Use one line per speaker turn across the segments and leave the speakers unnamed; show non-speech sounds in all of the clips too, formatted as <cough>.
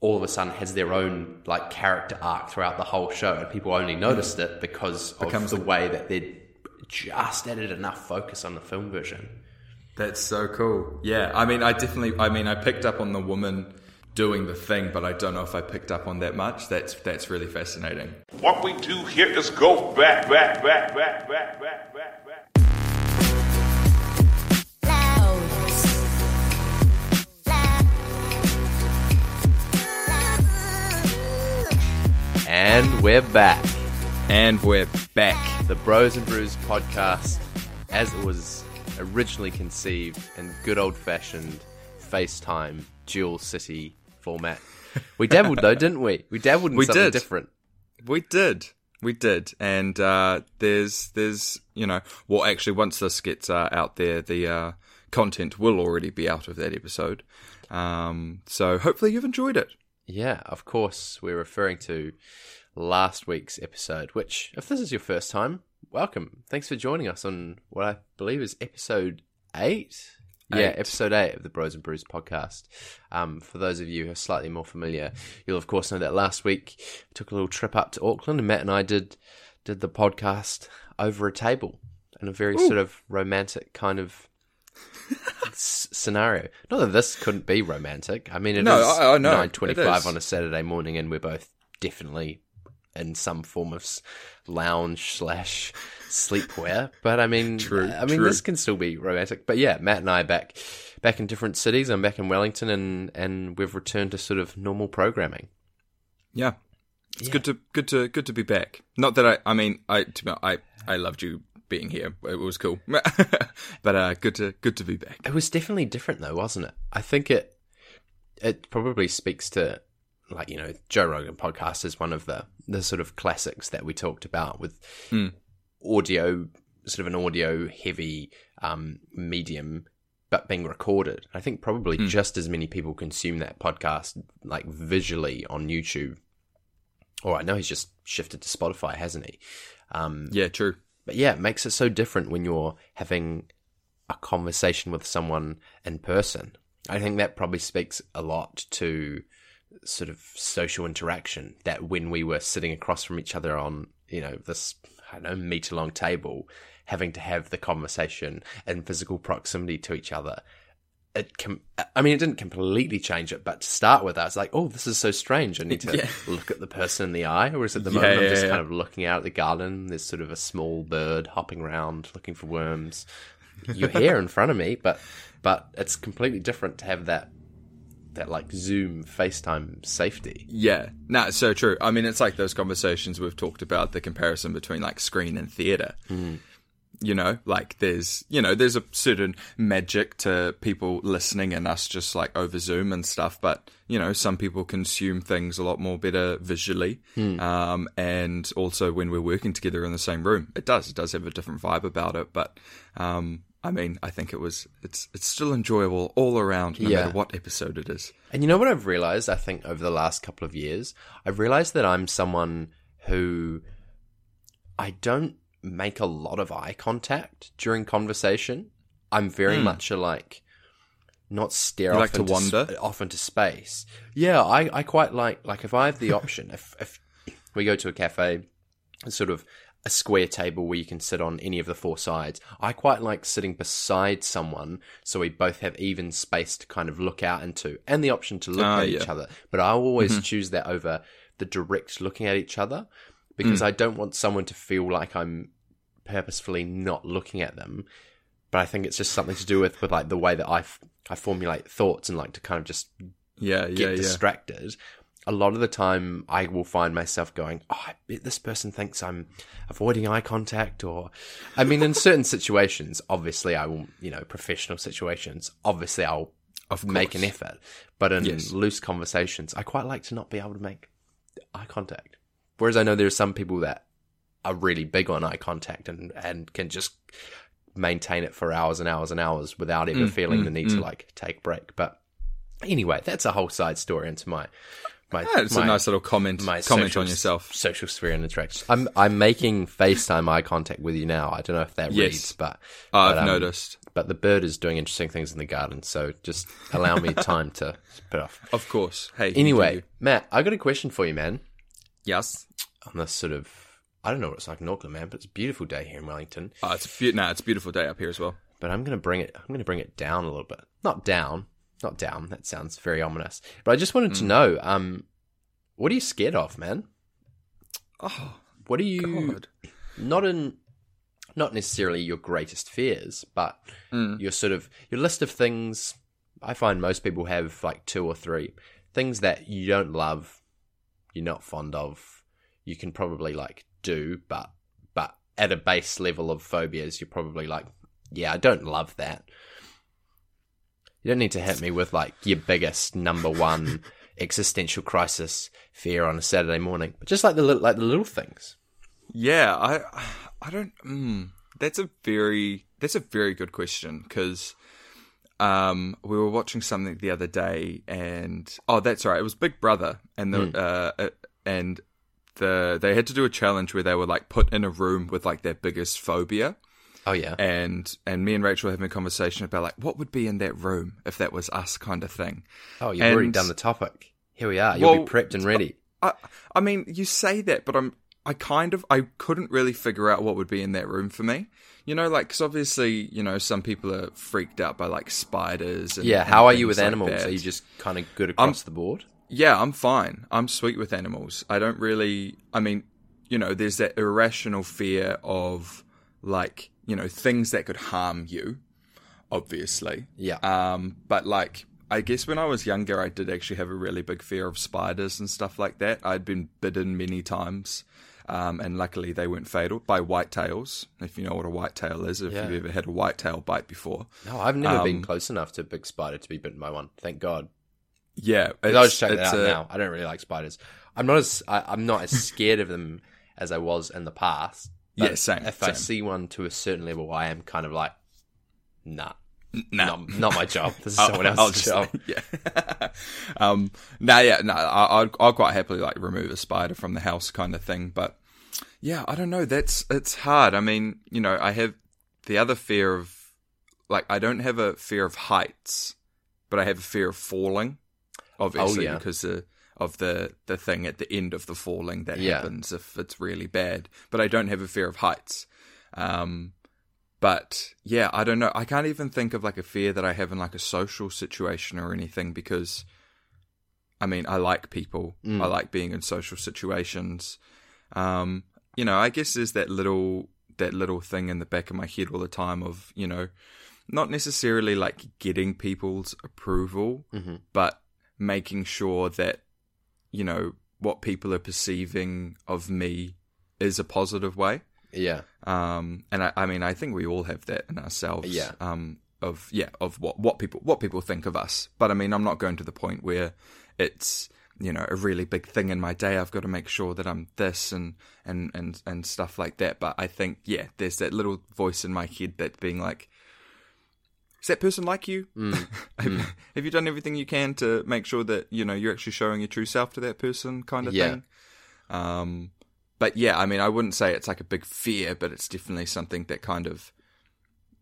all of a sudden has their own like character arc throughout the whole show, and people only noticed it because
Becomes
of the
a-
way that they just added enough focus on the film version.
That's so cool. Yeah, I mean, I definitely. I mean, I picked up on the woman doing the thing, but I don't know if I picked up on that much. That's that's really fascinating.
What we do here is go back, back, back, back, back, back, back, back.
And we're back.
And we're back.
The Bros and Brews podcast, as it was originally conceived in good old fashioned FaceTime dual city format. We dabbled though, didn't we? We dabbled in
We
something
did.
different.
We did. We did. And uh, there's there's you know well actually once this gets uh, out there the uh, content will already be out of that episode. Um, so hopefully you've enjoyed it.
Yeah, of course, we're referring to last week's episode, which, if this is your first time, welcome. Thanks for joining us on what I believe is episode eight. Yeah,
Eight.
episode eight of the Bros and Brews podcast. Um, for those of you who are slightly more familiar, you'll of course know that last week I took a little trip up to Auckland, and Matt and I did did the podcast over a table in a very sort of romantic kind of <laughs> scenario. Not that this couldn't be romantic. I mean, it is
No, I- I know.
nine twenty-five
It is.
on a Saturday morning, and we're both definitely in some form of lounge slash sleepwear. But I mean,
True,
I mean,
true.
this can still be romantic. But yeah, Matt and I are back back in different cities. I'm back in Wellington, and and we've returned to sort of normal programming.
Yeah. It's good to good to good to be back. Not that I I mean I to be, I I loved you being here. It was cool. <laughs> but uh good to good to be back.
It was definitely different though, wasn't it? I think it it probably speaks to like, you know, Joe Rogan podcast is one of the the sort of classics that we talked about with audio sort of an audio heavy um medium but being recorded. I think probably just as many people consume that podcast like visually on YouTube. Or I know he's just shifted to Spotify, hasn't he? Um
Yeah, true.
But yeah, it makes it so different when you're having a conversation with someone in person. I think that probably speaks a lot to sort of social interaction that when we were sitting across from each other on, you know, this, I don't know, meter long table, having to have the conversation in physical proximity to each other. It com- I mean, it didn't completely change it, but to start with, I was like, "Oh, this is so strange. I need to <laughs>
Yeah.
look at the person in the eye." Whereas at the
Yeah,
moment, I'm just
yeah.
kind of looking out at the garden. There's sort of a small bird hopping around looking for worms. You're <laughs> here in front of me, but but it's completely different to have that that like Zoom FaceTime safety.
Yeah. No, it's so true. I mean it's like those conversations we've talked about the comparison between like screen and theater. Hmm. You know, like there's, you know, there's a certain magic to people listening and us just like over Zoom and stuff, but you know, some people consume things a lot more better visually. Um, and also when we're working together in the same room, it does, it does have a different vibe about it. But, um, I mean, I think it was, it's, it's still enjoyable all around, no
Yeah.
matter what episode it is.
And you know what I've realized? I think over the last couple of years, I've realized that I'm someone who I don't make a lot of eye contact during conversation. I'm very much a like not stare.
You
off,
like to
into
wander?
sp- off into space. Yeah, I, I quite like like if I have the <laughs> option, if if we go to a cafe, sort of a square table where you can sit on any of the four sides. I quite like sitting beside someone so we both have even space to kind of look out into and the option to look
Ah,
at
yeah.
each other. But I always
Mm-hmm.
choose that over the direct looking at each other
Mm.
because I don't want someone to feel like I'm purposefully not looking at them. But I think it's just something to do with, with like the way that I, f- I formulate thoughts and like to kind of just
Yeah,
get
yeah, yeah.
distracted. A lot of the time, I will find myself going, "Oh, I bet this person thinks I'm avoiding eye contact." Or, I mean, in certain situations, obviously, I will, you know, professional situations, obviously, I'll
Of
make an effort. But in
Yes.
loose conversations, I quite like to not be able to make eye contact. Whereas I know there are some people that are really big on eye contact and and can just maintain it for hours and hours and hours without ever
Mm,
feeling the need to like take a break. But anyway, that's a whole side story into my my.
Yeah, it's
my,
a nice little comment
my
comment
social-
on yourself.
Social sphere and interaction. I'm I'm making FaceTime eye contact with you now. I don't know if that
Yes.
reads, but
I've
but, um,
noticed.
but the bird is doing interesting things in the garden, so just allow me <laughs> time to put off.
Of course. Hey.
Anyway. Matt, I got a question for you, man.
Yes.
On this sort of, I don't know what it's like in Auckland, man, but it's a beautiful day here in Wellington.
Oh, it's a be- nah, it's a beautiful day up here as well.
But I'm gonna bring it. I'm gonna bring it down a little bit. Not down. Not down. That sounds very ominous. But I just wanted to know, um, what are you scared of, man?
Oh,
What are you
God.
not in? Not necessarily your greatest fears, but your sort of your list of things. I find most people have like two or three things that you don't love, you're not fond of. You can probably like do, but but at a base level of phobias, you're probably like, yeah, I don't love that. You don't need to hit me with like your biggest number one <laughs> existential crisis fear on a Saturday morning, but just like the little, like the little things.
Yeah, I I don't. Mm, that's a very that's a very good question because um, we were watching something the other day, and oh, that's right, it was Big Brother, and the uh, uh, and the they had to do a challenge where they were like put in a room with like their biggest phobia,
Oh yeah,
and and me and Rachel were having a conversation about like what would be in that room if that was us kind of thing.
Oh, you've already done the topic. Here we are. You'll
Well,
be prepped and ready.
I I mean, you say that, but I'm I kind of I couldn't really figure out what would be in that room for me. You know, like because obviously, you know, some people are freaked out by like spiders. And,
Yeah.
and
How are you with
like
animals?
that.
Are you just kind of good across the board?
Yeah, I'm fine. I'm sweet with animals. I don't really. I mean, you know, there's that irrational fear of like you know things that could harm you. Obviously,
Yeah.
um, but like, I guess when I was younger, I did actually have a really big fear of spiders and stuff like that. I'd been bitten many times, um, and luckily they weren't fatal by whitetails. If you know what a whitetail is, if
Yeah.
you've ever had a whitetail bite before,
no, I've never been
um,
close enough to a big spider to be bitten by one. Thank God.
Yeah,
I'll just check that out
a-
now. I don't really like spiders. I'm not as I, I'm not as scared of them as I was in the past. but
Yeah, same,
If I see one to a certain level, I am kind of like, nah,
Nah.
not, not my job. <laughs> This is <laughs>
I'll-
someone else's job. <laughs>
Yeah. um. Nah. Yeah. No. I, I'd, I'd quite happily like remove a spider from the house, kind of thing. But yeah, I don't know. That's it's hard. I mean, you know, I have the other fear of like I don't have a fear of heights, but I have a fear of falling. Obviously,
yeah.
because the of the the thing at the end of the falling that
Yeah.
happens if it's really bad. But I don't have a fear of heights. Um, but yeah, I don't know. I can't even think of like a fear that I have in like a social situation or anything because I mean, I like people. I like being in social situations. Um, you know, I guess there's that little that little thing in the back of my head all the time of, you know, not necessarily like getting people's approval, but making sure that you know what people are perceiving of me is a positive way.
Yeah,
Um, and I, I mean, I think we all have that in ourselves.
Yeah.
Um, of yeah, of what what people what people think of us. But I mean, I'm not going to the point where it's you know a really big thing in my day. I've got to make sure that I'm this and and and and stuff like that. But I think yeah, there's that little voice in my head that being like. Is that person like you? <laughs> have, have you done everything you can to make sure that you know you're actually showing your true self to that person, kind of
Yeah.
thing? Um, but yeah, I mean, I wouldn't say it's like a big fear, but it's definitely something that kind of,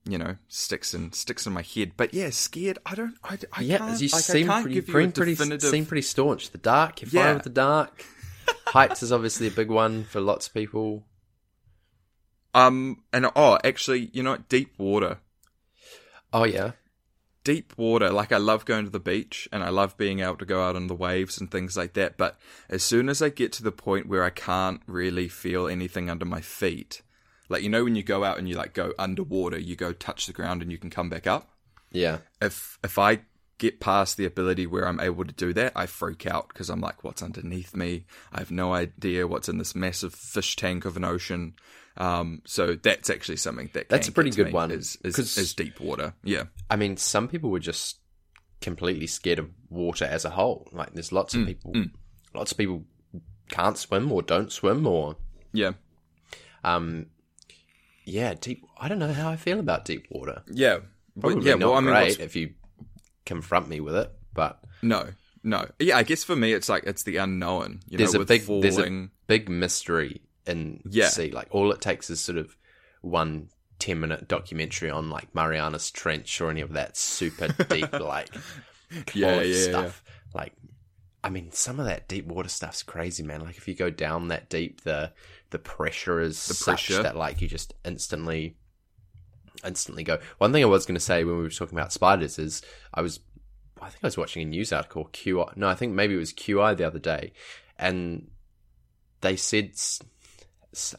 you know, sticks in sticks in my head. But yeah, scared. I don't. I, I
yeah.
can't,
You
like,
seem pretty,
you
seem pretty,
definitive.
seem pretty staunch. The dark, you're fine with the dark. <laughs> Heights is obviously a big one for lots of people.
Um, and oh, actually, you know, what? deep water.
Oh yeah,
deep water, like I love going to the beach and I love being able to go out on the waves and things like that. But as soon as I get to the point where I can't really feel anything under my feet, like you know when you go out and you like go underwater, you go touch the ground and you can come back up.
yeah,
If if I get past the ability where I'm able to do that, I freak out because I'm like, what's underneath me? I have no idea what's in this massive fish tank of an ocean. Um, so that's actually something that
That's a pretty good one,
Is, is, is deep water? Yeah.
I mean, some people were just completely scared of water as a whole. Like, there's lots
Mm,
of people, lots of people can't swim or don't swim or,
Yeah.
um, yeah, deep. I don't know how I feel about deep water.
Yeah.
Probably
yeah, well, I mean,
great if you confront me with it, but
no, no. Yeah, I guess for me, it's like it's the unknown. You
there's
know,
a
with
big,
falling.
there's a big mystery in
Yeah.
sea. Like, all it takes is sort of one ten minute documentary on like Marianas Trench or any of that super <laughs> deep like
Yeah, yeah,
stuff. Like, I mean, some of that deep water stuff's crazy, man. Like, if you go down that deep, the the pressure is the
pressure.
that like you just instantly instantly go. One thing I was going to say when we were talking about spiders is I was I think I was watching a news article QI. No, I think maybe it was QI the other day, and they said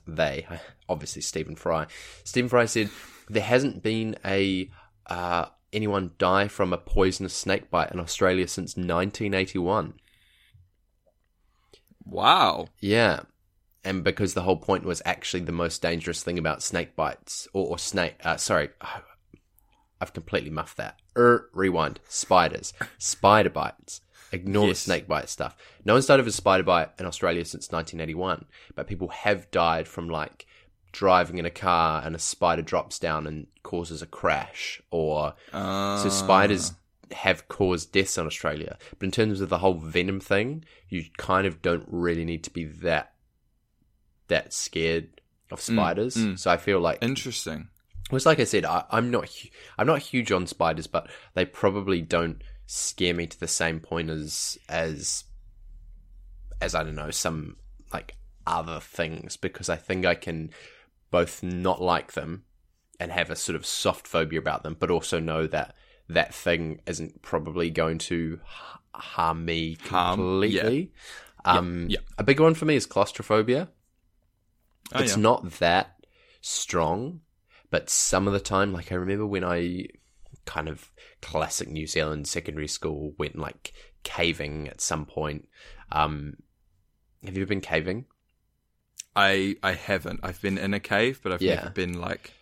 they obviously Stephen Fry. Stephen Fry said there hasn't been a uh, anyone die from a poisonous snake bite in Australia since 1981.
Wow.
Yeah. And because the whole point was actually the most dangerous thing about snake bites, or, or snake, uh, sorry, I've completely muffed that. Er, rewind. Spiders. Spider bites. Ignore
Yes.
the snake bite stuff. No one's died of a spider bite in Australia since 1981, but people have died from like driving in a car and a spider drops down and causes a crash, or
Uh,
so spiders have caused deaths in Australia. But in terms of the whole venom thing, you kind of don't really need to be that that scared of spiders. So I feel like
Interesting.
it's like I said, I, I'm not I'm not huge on spiders, but they probably don't scare me to the same point as as as I don't know some like other things because I think I can both not like them and have a sort of soft phobia about them, but also know that that thing isn't probably going to h- harm me
Harm, yeah.
completely. Um,
yeah.
A big one for me is claustrophobia
Oh,
it's
yeah.
not that strong, but some of the time, like I remember when I kind of classic New Zealand secondary school went like caving at some point. Um, have you ever been caving?
I I haven't. I've been in a cave, but I've
Yeah.
never been like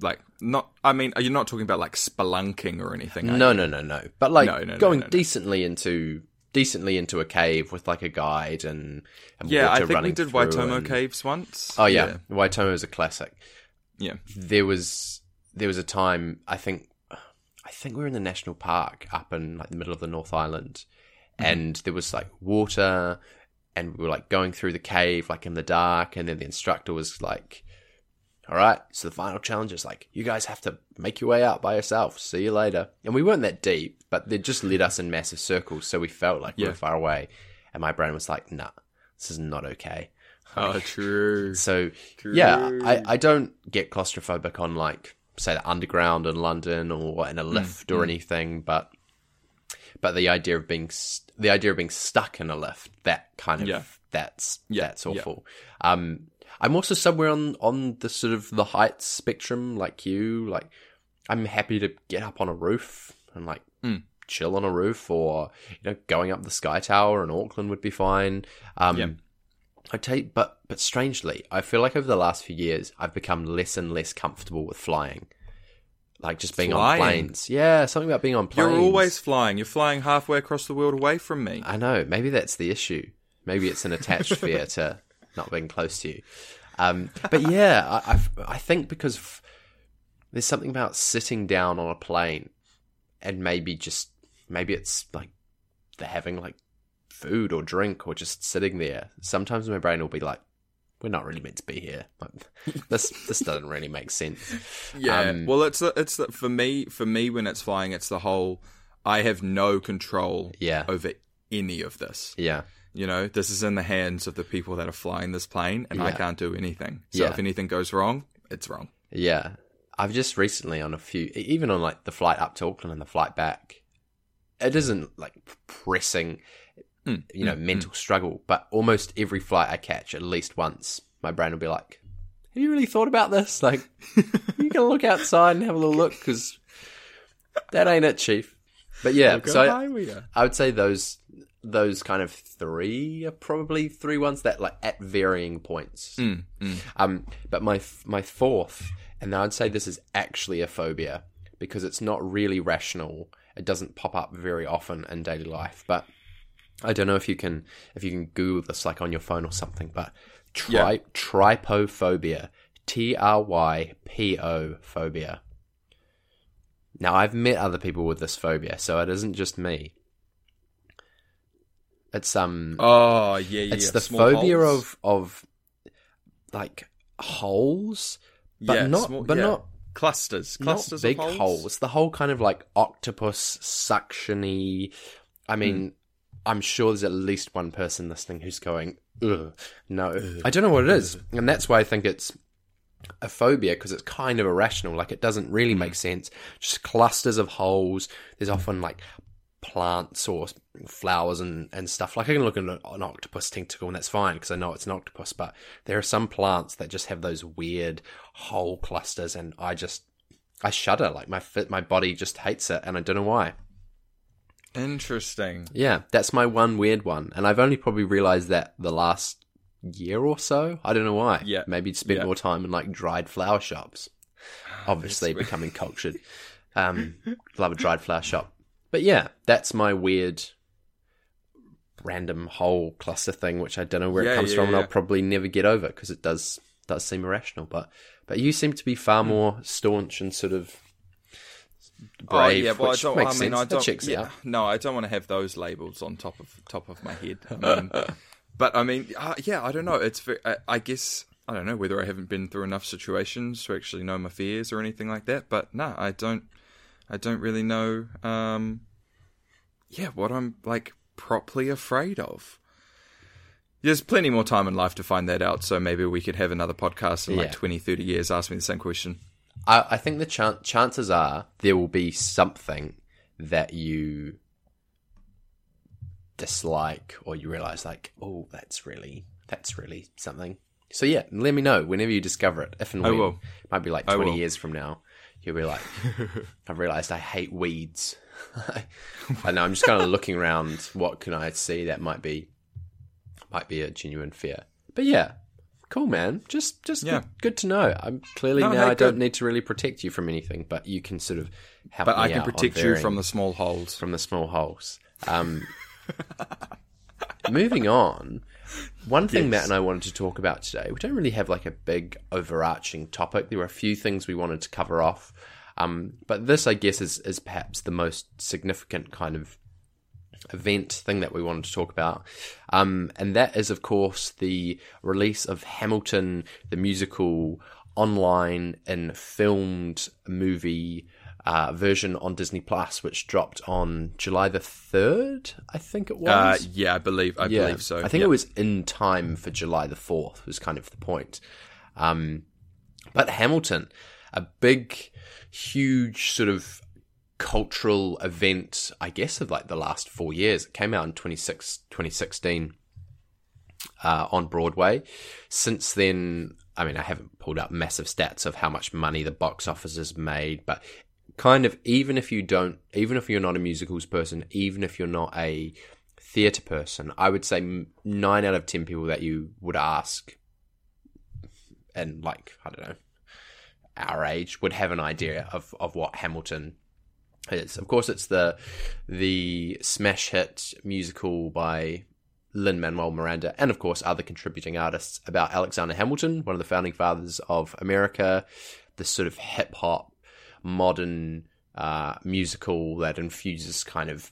like not. I mean, are you're not talking about like spelunking or anything.
No, no, no, no. But like
No, no,
going
no,
decently into decently into a cave with like a guide and, and
Yeah, I think we did Waitomo
and-
caves once.
Oh yeah, Waitomo is a classic.
yeah.
there was there was a time I think I think we were in the national park up in like the middle of the North Island, mm-hmm. and there was like water, and we were like going through the cave like in the dark, and then the instructor was like, "All right, so the final challenge is like you guys have to make your way out by yourself. See you later." And we weren't that deep, but they just led us in massive circles, so we felt like we were far away, and my brain was like, "Nah, this is not okay."
Oh, <laughs> true.
So yeah, I, I don't get claustrophobic on like say the underground in London or in a
Mm,
lift or anything, but but the idea of being st- the idea of being stuck in a lift that kind of
Yeah.
that's
Yeah,
that's
yeah.
awful. Um, I'm also somewhere on on the sort of the heights spectrum like you. Like I'm happy to get up on a roof and like
Mm.
chill on a roof, or you know going up the Sky Tower in Auckland would be fine. Um,
Yeah.
I tell you, but but strangely, I feel like over the last few years, I've become less and less comfortable with flying. Like just being
Flying?
on planes. Yeah, something about being on planes.
You're always flying. You're flying halfway across the world away from me.
I know. Maybe that's the issue. Maybe it's an attached <laughs> fear to not being close to you. Um, but yeah, I, I I think because f- there's something about sitting down on a plane, and maybe just maybe it's like they're having like food or drink or just sitting there. Sometimes my brain will be like, "We're not really meant to be here. <laughs> Like, this this doesn't really make sense."
Yeah.
Um,
well, it's the, it's the, for me for me when it's flying, it's the whole. I have no control
Yeah.
over any of this.
Yeah,
You know, this is in the hands of the people that are flying this plane, and I can't do anything. So
Yeah.
if anything goes wrong, it's wrong.
Yeah. I've just recently on a few, even on like the flight up to Auckland and the flight back, it isn't like pressing,
Mm,
you know, mental struggle, but almost every flight I catch, at least once, my brain will be like, have you really thought about this? Like, <laughs> you can look outside and have a little look because that ain't it, chief. But yeah, so I,
high we are.
I would say those those kind of three are probably three ones that like at varying points.
Mm, mm.
Um, but my my fourth, and I'd say this is actually a phobia because it's not really rational. It doesn't pop up very often in daily life, but I don't know if you can if you can Google this like on your phone or something. But tri-
Yeah.
trypophobia, T R Y P O phobia. Now I've met other people with this phobia, so it isn't just me. It's um
Oh yeah, yeah.
it's the
Small
phobia
holes.
of of like holes, but
Yeah,
not
small-
but
yeah.
not
clusters, clusters
not big
of holes.
holes. The whole kind of like octopus suctiony. I mean, I'm sure there's at least one person listening who's going, Ugh, no. I don't know what it is, and that's why I think it's a phobia because it's kind of irrational. Like it doesn't really make mm. sense. Just clusters of holes. There's often like plants or flowers and, and stuff. Like I can look at an, an octopus tentacle and that's fine because I know it's an octopus. But there are some plants that just have those weird hole clusters, and I just I shudder. Like my fit, my body just hates it, and I don't know why.
Interesting.
Yeah, that's my one weird one, and I've only probably realized that the last year or so. I don't know why.
Yeah.
maybe spend
Yeah.
more time in like dried flower shops. Obviously, becoming cultured. <laughs> Um, love a dried flower shop, but yeah, that's my weird, random whole cluster thing, which I don't know where
Yeah,
it comes
yeah,
from, and. I'll probably never get over because it does does seem irrational. But but you seem to be far
Hmm.
more staunch and sort of brave.
oh yeah, well, I don't. I mean,
sense.
I don't. yeah, no, I don't want to have those labels on top of top of my head. I mean, <laughs> but I mean, uh, yeah, I don't know. It's. Very, I, I guess I don't know whether I haven't been through enough situations to actually know my fears or anything like that. But no, I don't. I don't really know. Um, yeah, what I'm like properly afraid of. There's plenty more time in life to find that out, so maybe we could have another podcast in like
Yeah.
20, 30 years, ask me the same question.
I, I think the chan- chances are there will be something that you dislike or you realize like, oh, that's really that's really something. So yeah, let me know whenever you discover it. If and
I
when.
will.
Might be like twenty years from now. You'll be like, <laughs> I've realized I hate weeds. <laughs> I know. I'm just kind of looking around. What can I see that might be might be a genuine fear? But yeah, cool, man. Just just
Yeah.
good, good to know. I'm clearly
No,
now
hey,
I don't
good.
need to really protect you from anything, but you can sort of help
But I can protect you from the small holes.
from the small holes. Um, <laughs> moving on, one thing
Yes.
Matt and I wanted to talk about today. We don't really have like a big overarching topic. There were a few things we wanted to cover off, um, but this, I guess, is is perhaps the most significant kind of event thing that we wanted to talk about. Um, and that is, of course, the release of Hamilton, the musical, online and filmed movie uh, version on Disney Plus, which dropped on July the 3rd, I think it
Uh,
was.
yeah, I believe I believe so.
I think
yeah.
it was in time for July the 4th, was kind of the point. Um, but Hamilton, a big, huge sort of cultural event, I guess, of like the last four years. It came out in 26, 2016 uh, on Broadway. Since then, I mean, I haven't pulled up massive stats of how much money the box office has made, but kind of even if you don't, even if you're not a musicals person, even if you're not a theatre person, I would say nine out of ten people that you would ask, and like I don't know, our age would have an idea of of what Hamilton is. Of course, it's the the smash hit musical by Lin Manuel Miranda, and of course other contributing artists about Alexander Hamilton, one of the founding fathers of America. This sort of hip hop, modern uh, musical that infuses kind of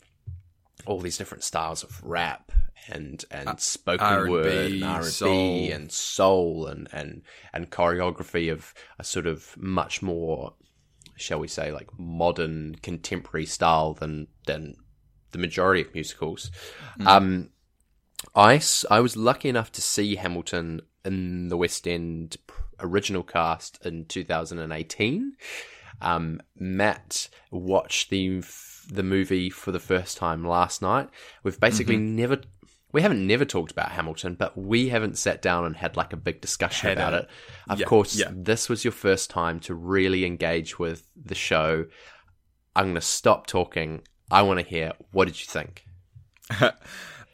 all these different styles of rap and and spoken
R&B,
word and R and
soul.
B and soul and and and choreography of a sort of much more, shall we say, like modern contemporary style than than the majority of musicals. Um, I was lucky enough to see Hamilton in the West End original cast in 2018. Um, Matt watched the the movie for the first time last night. We've basically never we haven't never talked about Hamilton, but we haven't sat down and had like a big discussion
Had
about
a-
it. Of
yeah,
course,
yeah.
this was your first time to really engage with the show. I'm going to stop talking. I want to hear what did you think? <laughs>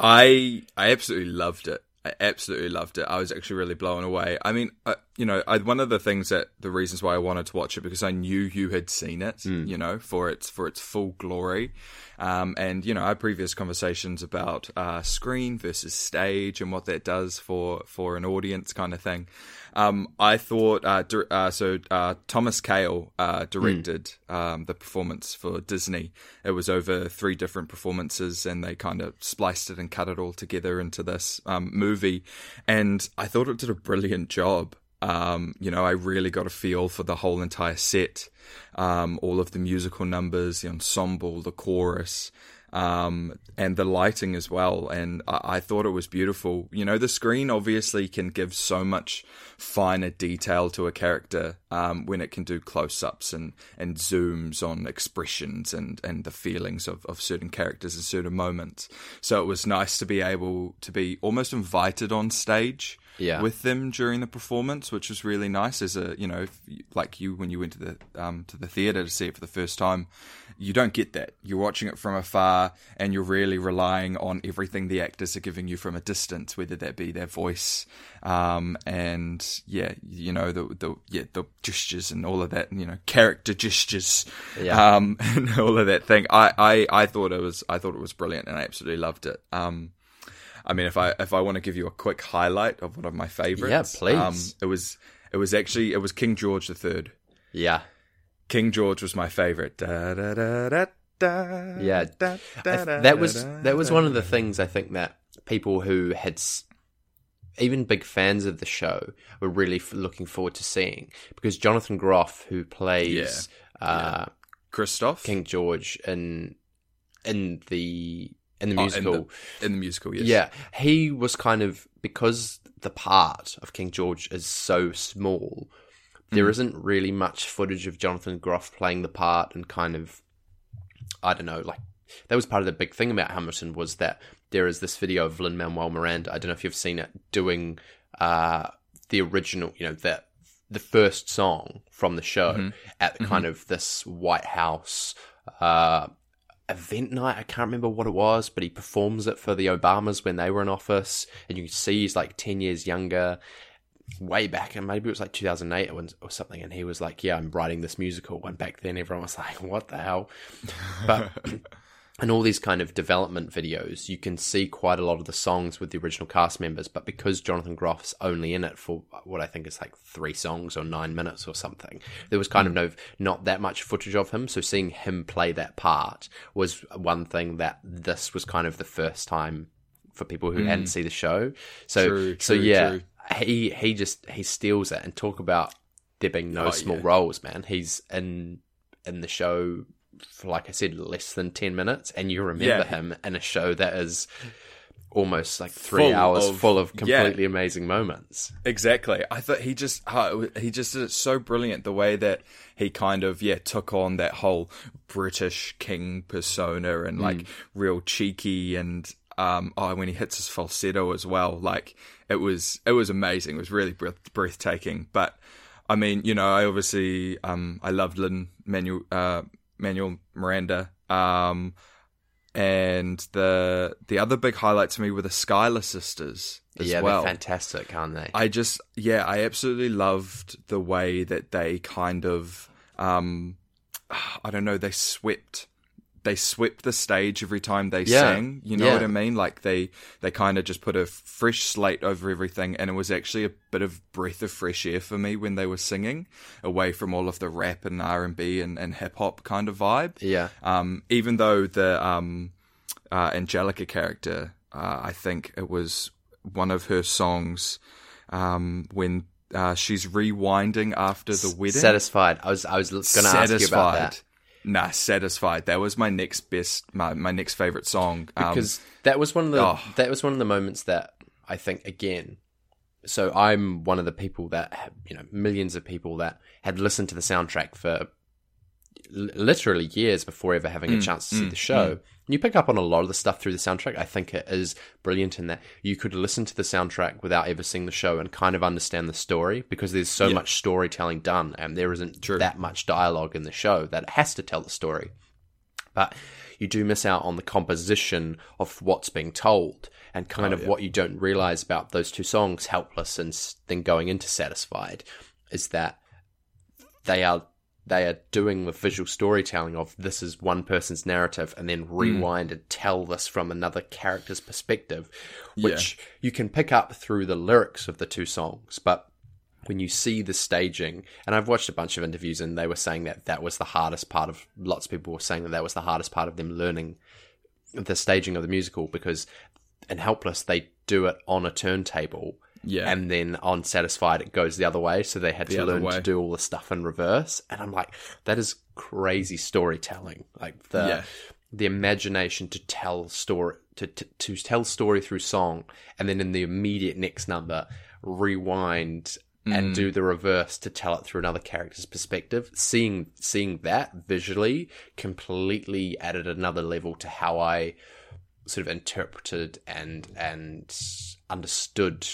I I absolutely loved it. I absolutely loved it. I was actually really blown away. I mean, uh, you know, I, one of the things that the reasons why I wanted to watch it because I knew you had seen it, you know, for its for its full glory, um, and you know, our previous conversations about uh, screen versus stage and what that does for for an audience kind of thing. Um, I thought uh, dir- uh, so. Uh, Thomas Kail uh, directed um, the performance for Disney. It was over three different performances, and they kind of spliced it and cut it all together into this um, movie. And I thought it did a brilliant job. Um, you know, I really got a feel for the whole entire set, um, all of the musical numbers, the ensemble, the chorus, um, and the lighting as well. And I, I thought it was beautiful. You know, the screen obviously can give so much finer detail to a character um, when it can do close ups and, and zooms on expressions and, and the feelings of, of certain characters in certain moments. So it was nice to be able to be almost invited on stage
Yeah.
with them during the performance, which was really nice. As a you know, if, like you when you went to the um, to the theater to see it for the first time, you don't get that. You're watching it from afar, and you're really relying on everything the actors are giving you from a distance, whether that be their voice, um, and yeah, you know the the yeah the gestures and all of that, and, you know, character gestures,
Yeah.
um, <laughs> and all of that thing. I, I I thought it was I thought it was brilliant, and I absolutely loved it. Um, I mean, if I if I want to give you a quick highlight of one of my favorites,
Yeah, please.
Um, it was it was actually it was King George III.
Yeah.
King George was my favorite. Da, da, da, da, da,
Yeah.
da, da,
th- that was that was one of the things I think that people who had s- even big fans of the show were really f- looking forward to seeing because Jonathan Groff, who plays uh,
Christoph
King George in in the in the
Oh, in
musical,
the- in the musical. Yes.
yeah, he was kind of because the part of King George is so small. There
Mm.
isn't really much footage of Jonathan Groff playing the part and kind of, I don't know, like that was part of the big thing about Hamilton was that there is this video of Lin Manuel Miranda. I don't know if you've seen it doing uh, the original, you know, the the first song from the show
Mm-hmm.
at kind of this White House uh, event night. I can't remember what it was, but he performs it for the Obamas when they were in office, and you can see he's like ten years younger. Way back, and maybe it was like 2008 or, something, and he was like, "Yeah, I'm writing this musical." And back then, everyone was like, "What the hell?" But <laughs> in all these kind of development videos, you can see quite a lot of the songs with the original cast members, but because Jonathan Groff's only in it for what I think is like three songs or nine minutes or something, there was kind of hmm. no not that much footage of him. So seeing him play that part was one thing that this was kind of the first time for people who hadn't hmm. seen the show. So
True,
so
true,
yeah,
true.
he he just he steals it and talk about there being no
Oh,
small
yeah.
roles, man. He's in in the show like I said, less than ten minutes, and you remember
Yeah.
him in a show that is almost like three
Full
hours
of-
full of
yeah.
completely amazing moments.
Exactly. I thought he just uh, he just did it so brilliant the way that he kind of yeah took on that whole British king persona and like real cheeky and um oh when he hits his falsetto as well like it was it was amazing. It was really breath- breathtaking. But I mean, you know, I obviously um I loved Lin Manuel uh Manuel Miranda um and the the other big highlight to me were the Schuyler sisters as
yeah,
well.
they're fantastic, aren't they?
I just yeah, I absolutely loved the way that they kind of um I don't know, they swept they swept the stage every time they
Yeah.
sang. You know
Yeah.
what I mean? Like they they kind of just put a fresh slate over everything and it was actually a bit of breath of fresh air for me when they were singing, away from all of the rap and R and B and, and hip hop kind of vibe.
yeah,
Um, even though the um, uh, Angelica character, uh, I think it was one of her songs um, when uh, she's rewinding after the wedding.
satisfied. I was I was going to ask you about that
Nah, satisfied. That was my next best, my, my next favorite song. Um,
because that was one of the
oh.
that was one of the moments that I think again. So I'm one of the people that you know millions of people that had listened to the soundtrack for l- literally years before ever having
Mm,
a chance to see the show. You pick up on a lot of the stuff through the soundtrack. I think it is brilliant in that you could listen to the soundtrack without ever seeing the show and kind of understand the story because there's so much storytelling done and there isn't that much dialogue in the show that it has to tell the story. But you do miss out on the composition of what's being told and kind oh, of what you don't realize about those two songs helpless and then going into satisfied is that they are they are doing the visual storytelling of this is one person's narrative and then hmm. rewind and tell this from another character's perspective which you can pick up through the lyrics of the two songs but when you see the staging, and I've watched a bunch of interviews, and they were saying that that was the hardest part of. Lots of people were saying that that was the hardest part of them learning the staging of the musical because in Helpless they do it on a turntable,
Yeah.
And then on Satisfied, it goes the other way. So they had to learn
way.
to do all the stuff in reverse. And I'm like, that is crazy storytelling. Like the
Yeah.
the imagination to tell story to, to to tell story through song, and then in the immediate next number, rewind
Mm.
and do the reverse to tell it through another character's perspective. Seeing seeing that visually completely added another level to how I sort of interpreted and and understood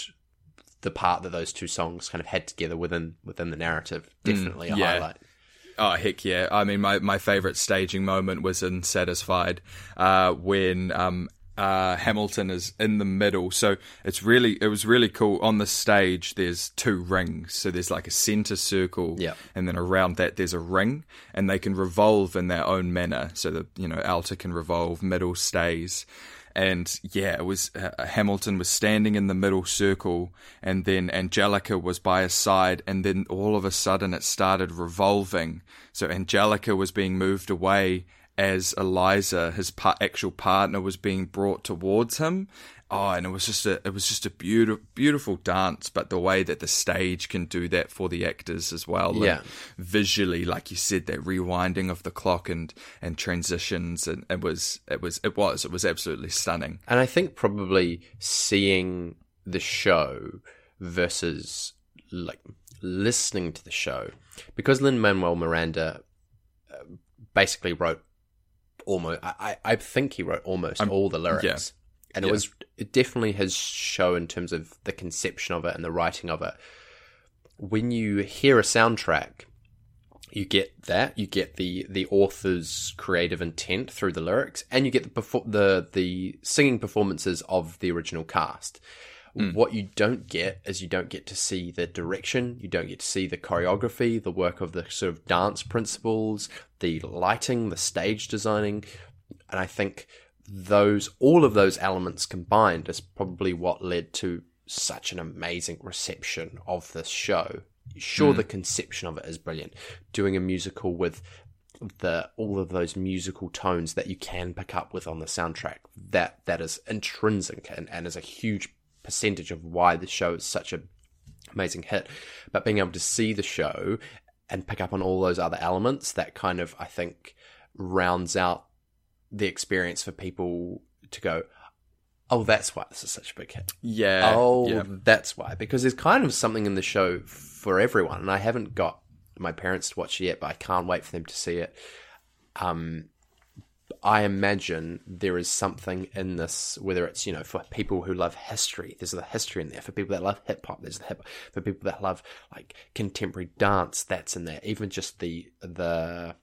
the part that those two songs kind of had together within within the narrative. Definitely a
yeah.
highlight.
Oh heck yeah! I mean, my, my favorite staging moment was in Satisfied uh, when um, uh, Hamilton is in the middle. So it's really it was really cool. On the stage, there's two rings. So there's like a center circle,
Yeah.
and then around that there's a ring, and they can revolve in their own manner. So the you know alto can revolve, middle stays. And yeah, it was uh, Hamilton was standing in the middle circle, and then Angelica was by his side, and then all of a sudden it started revolving. So Angelica was being moved away as Eliza, his actual partner, was being brought towards him. Oh, and it was just a it was just a beautiful beautiful dance. But the way that the stage can do that for the actors as well,
Yeah.
visually, like you said, that rewinding of the clock and and transitions, and it was it was it was it was absolutely stunning.
And I think probably seeing the show versus like listening to the show because Lin Manuel Miranda uh, basically wrote almost. I, I I think he wrote almost all the lyrics,
yeah.
And it was it definitely his show in terms of the conception of it and the writing of it. When you hear a soundtrack, you get that you get the the author's creative intent through the lyrics and you get the perfor- the the singing performances of the original cast. Hmm. What you don't get is you don't get to see the direction you don't get to see the choreography the work of the sort of dance principles the lighting the stage designing. And i think those all of those elements combined is probably what led to such an amazing reception of this show. Sure, hmm. the conception of it is brilliant. Doing a musical with the all of those musical tones that you can pick up with on the soundtrack that that is intrinsic and, and is a huge percentage of why the show is such a amazing hit. But being able to see the show and pick up on all those other elements that kind of I think rounds out the experience for people to go, oh, that's why this is such a big hit.
Yeah.
oh,
yeah.
that's why. Because there's kind of something in the show for everyone. And I haven't got my parents to watch it yet, but I can't wait for them to see it. Um, I imagine there is something in this, whether it's, you know, for people who love history, there's the history in there. For people that love hip hop, there's the hip For people that love like contemporary dance, that's in there. Even just the, the,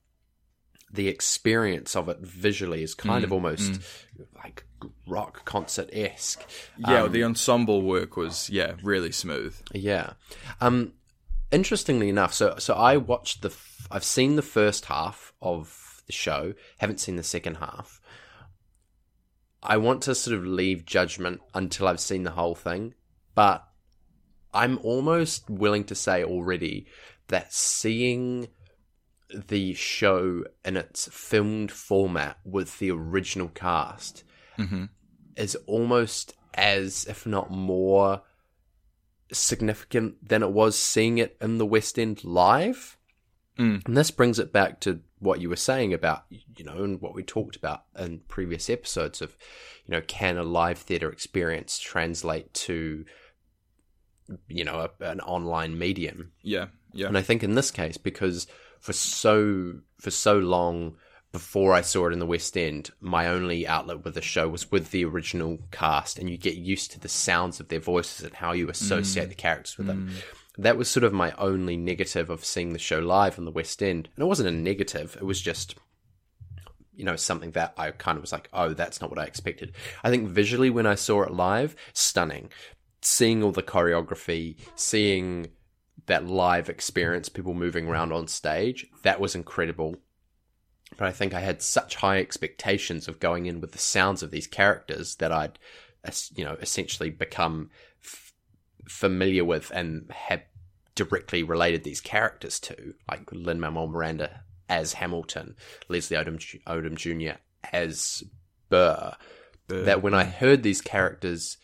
the experience of it visually is kind of mm, almost mm. like rock concert esque.
Yeah, um, the ensemble work was yeah really smooth.
Yeah. Um, interestingly enough, so so I watched the. F- I've seen the first half of the show. Haven't seen the second half. I want to sort of leave judgment until I've seen the whole thing, but I'm almost willing to say already that seeing the show in its filmed format with the original cast mm-hmm. is almost as, if not more, significant than it was seeing it in the West End live. Mm. And this brings it back to what you were saying about, you know, and what we talked about in previous episodes of, you know, can a live theatre experience translate to, you know, a, an online medium?
Yeah, yeah,
And I think in this case, because for so for so long before I saw it in the West End, my only outlet with the show was with the original cast, and you get used to the sounds of their voices and how you associate mm. the characters with them. Mm. That was sort of my only negative of seeing the show live in the West End, and it wasn't a negative; it was just you know something that I kind of was like, oh, that's not what I expected. I think visually when I saw it live, stunning. Seeing all the choreography, seeing that live experience, people moving around on stage, that was incredible. But I think I had such high expectations of going in with the sounds of these characters that I'd, you know, essentially become f- familiar with and had directly related these characters to, like Lin Manuel Miranda as Hamilton, Leslie Odom, Odom Jr. as Burr. That when I heard these characters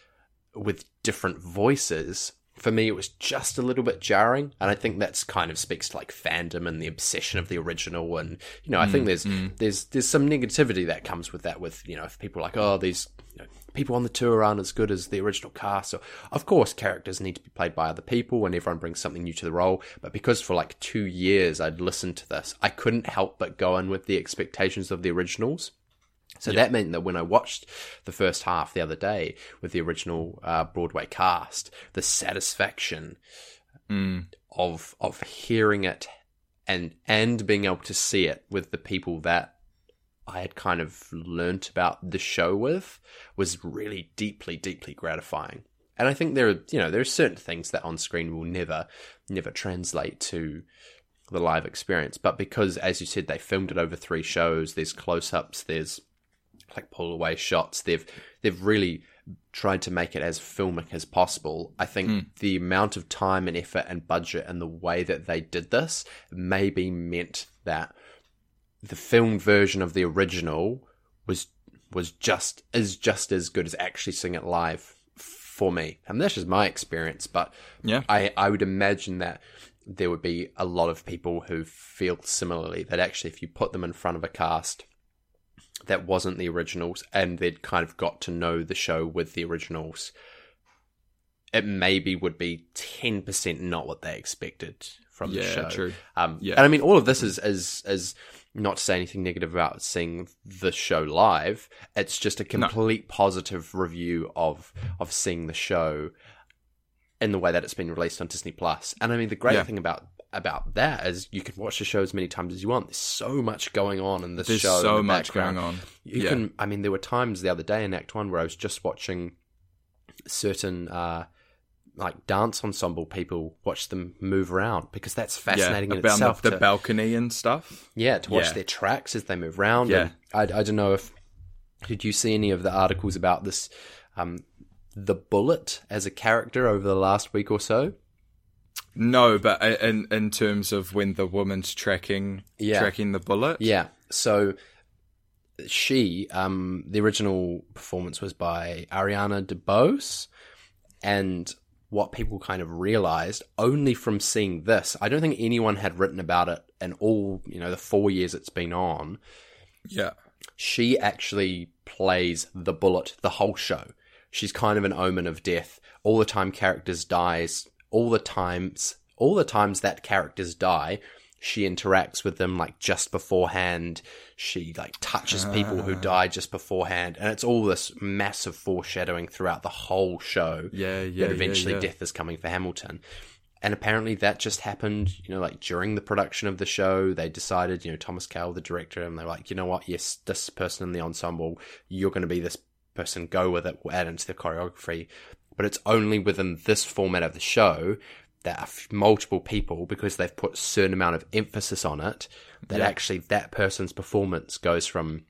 with different voices, for me, it was just a little bit jarring, and I think that's kind of speaks to like fandom and the obsession of the original. And you know, I think mm, there's mm. there's there's some negativity that comes with that. With you know, if people are like, oh, these you know, people on the tour aren't as good as the original cast. So of course, characters need to be played by other people, and everyone brings something new to the role. But because for like two years I'd listened to this, I couldn't help but go in with the expectations of the originals. So that meant that when I watched the first half the other day with the original uh, Broadway cast, the satisfaction of of hearing it and and being able to see it with the people that I had kind of learnt about the show with was really deeply, deeply gratifying. And I think there are, you know, there are certain things that on screen will never, never translate to the live experience. But because, as you said, they filmed it over three shows, there's close-ups, there's like pull away shots. They've they've really tried to make it as filmic as possible. I think hmm. the amount of time and effort and budget and the way that they did this maybe meant that the filmed version of the original was was just is just as good as actually seeing it live for me. And that's just my experience, but
Yeah.
I I would imagine that there would be a lot of people who feel similarly that actually if you put them in front of a cast that wasn't the originals and they'd kind of got to know the show with the originals it maybe would be 10% not what they expected from the
Yeah,
show
true.
um
Yeah.
and i mean all of this is is is not to say anything negative about seeing the show live it's just a complete positive review of of seeing the show in the way that it's been released on Disney Plus. And I mean, the great
Yeah.
thing about about that is you can watch the show as many times as you want. There's so much going on in this
There's
show. in
so
the
much
background.
going on.
You
Yeah.
can. I mean, there were times the other day in Act One where I was just watching certain. uh like dance ensemble people watch them move around because that's fascinating in
about
itself.
the, the
to-
balcony and stuff.
yeah, to watch
Yeah.
their tracks as they move around.
Yeah.
I, I don't know if did you see any of the articles about this, um, the bullet as a character over the last week or so?
No, but in in terms of when the woman's tracking
Yeah.
tracking the bullet.
Yeah. So she, um, the original performance was by Ariana DeBose, and what people kind of realized only from seeing this, I don't think anyone had written about it in all you know the four years it's been on.
Yeah.
she actually plays the bullet the whole show. She's kind of an omen of death. All the time characters dies, all the times all the times that characters die, she interacts with them like just beforehand. She like touches people who ah. die just beforehand, and it's all this massive foreshadowing throughout the whole show.
Yeah, yeah,
That eventually
yeah, yeah.
death is coming for Hamilton. And apparently that just happened, you know, like during the production of the show, they decided, you know, Thomas Kail, the director, and they're like, you know what, yes, this person in the ensemble, you're going to be this person, go with it, we'll add into the choreography. But it's only within this format of the show that f- multiple people, because they've put a certain amount of emphasis on it, that actually that person's performance goes from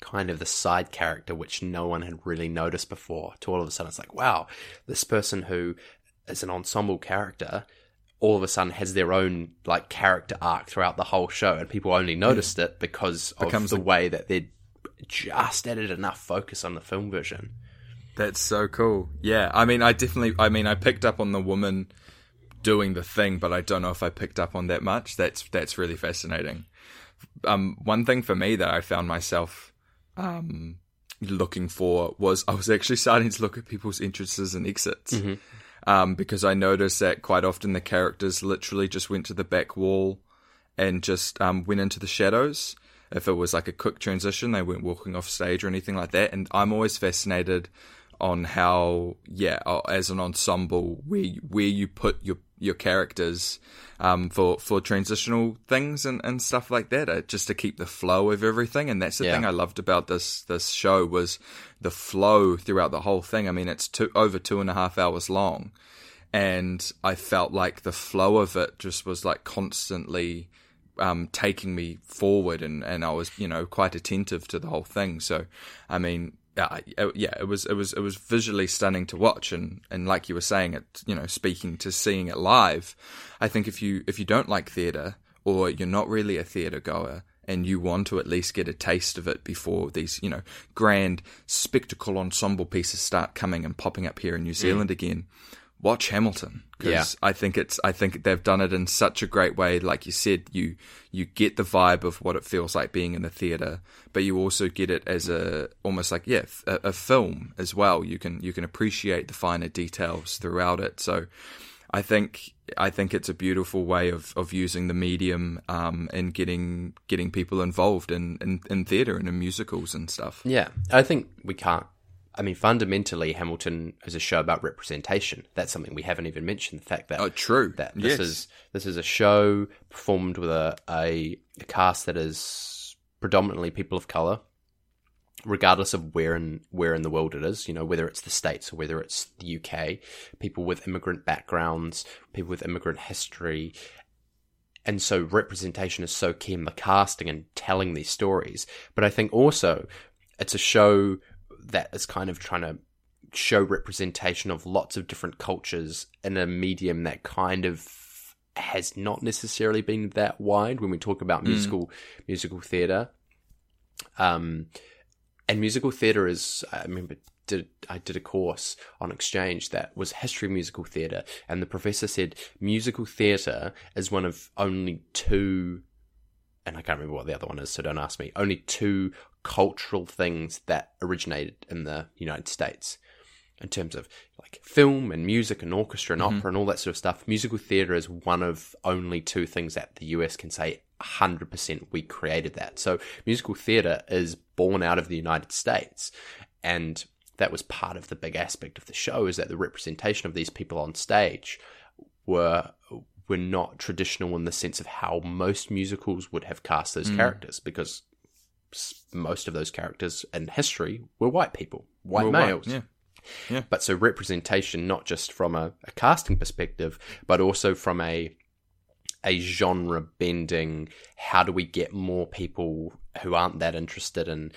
kind of the side character which no one had really noticed before to all of a sudden it's like wow this person who is an ensemble character all of a sudden has their own like character arc throughout the whole show and people only mm. noticed it because of
Becomes
the
a-
way that they'd just added enough focus on the film version
That's so cool. Yeah, I mean, I definitely, I mean, I picked up on the woman doing the thing, but I don't know if I picked up on that much. That's that's really fascinating. Um, one thing for me that I found myself um, looking for was I was actually starting to look at people's entrances and exits. Um, because I noticed that quite often the characters literally just went to the back wall and just um, went into the shadows. If it was like a quick transition, they weren't walking off stage or anything like that. And I'm always fascinated on how, yeah, as an ensemble, where you, where you put your your characters um, for for transitional things and, and stuff like that, uh, just to keep the flow of everything. And that's the
Yeah.
thing I loved about this this show was the flow throughout the whole thing. I mean, it's two, over two and a half hours long and I felt like the flow of it just was like constantly um, taking me forward, and, and I was you know quite attentive to the whole thing. So, I mean, Uh, yeah, uh, yeah, it was it was it was visually stunning to watch, and, and like you were saying, it you know speaking to seeing it live, I think if you if you don't like theatre or you're not really a theatre goer and you want to at least get a taste of it before these, you know, grand spectacle ensemble pieces start coming and popping up here in New mm. Zealand again, watch Hamilton because I think it's I think they've done it in such a great way. Like you said, you you get the vibe of what it feels like being in the theater, but you also get it as a almost like yeah a, a film as well. You can you can appreciate the finer details throughout it. So. I think I think it's a beautiful way of, of using the medium um, and getting getting people involved in, in, in theatre and in musicals and stuff.
Yeah, I think we can't. I mean, fundamentally, Hamilton is a show about representation. That's something we haven't even mentioned. The fact that
Oh, true.
that this
Yes.
is this is a show performed with a, a, a cast that is predominantly people of color, regardless of where in where in the world it is. You know, whether it's the states or whether it's the UK, people with immigrant backgrounds, people with immigrant history. And so representation is so key in the casting and telling these stories. But I think also it's a show that is kind of trying to show representation of lots of different cultures in a medium that kind of has not necessarily been that wide when we talk about musical musical theater. Um, and musical theater is I remember did I did a course on exchange that was history of musical theater, and the professor said musical theater is one of only two, and I can't remember what the other one is, so don't ask me. Only two cultural things that originated in the United States in terms of like film and music and orchestra and mm-hmm. opera and all that sort of stuff. Musical theater is one of only two things that the US can say 100% we created that. So musical theater is born out of the United States and that was part of the big aspect of the show is that the representation of these people on stage were were not traditional in the sense of how most musicals would have cast those mm. characters because most of those characters in history were white people, white
right,
males.
yeah.
But so representation, not just from a, a casting perspective, but also from a a genre bending. How do we get more people who aren't that interested in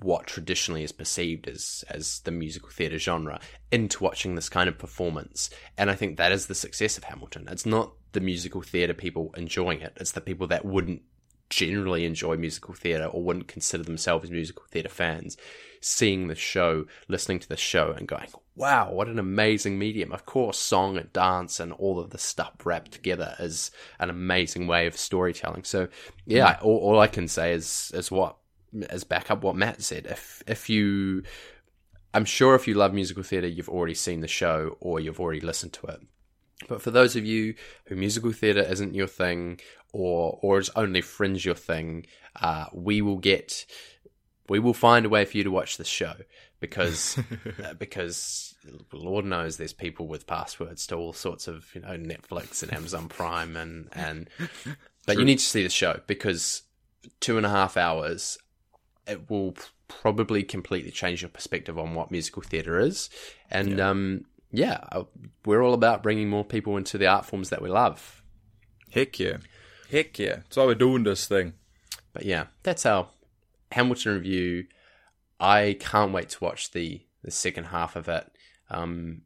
what traditionally is perceived as as the musical theatre genre into watching this kind of performance? And I think that is the success of Hamilton. It's not the musical theatre people enjoying it; it's the people that wouldn't generally enjoy musical theatre or wouldn't consider themselves musical theatre fans, seeing the show, listening to the show, and going, wow, what an amazing medium. Of course, song and dance and all of the stuff wrapped together is an amazing way of storytelling. So, yeah, hmm. all, all I can say is, is what, is back up what Matt said. If, if you, I'm sure if you love musical theatre, you've already seen the show or you've already listened to it. But for those of you who musical theatre isn't your thing, or or is only fringe your thing, uh, we will get, we will find a way for you to watch this show because <laughs> uh, because Lord knows there's people with passwords to all sorts of you know Netflix and Amazon Prime and and, but you need to see the show because two and a half hours, it will probably completely change your perspective on what musical theatre is, and um yeah, uh, we're all about bringing more people into the art forms that we love.
Heck yeah. Heck yeah. That's why we're doing this thing.
But yeah, that's our Hamilton review. I can't wait to watch the the second half of it. Um,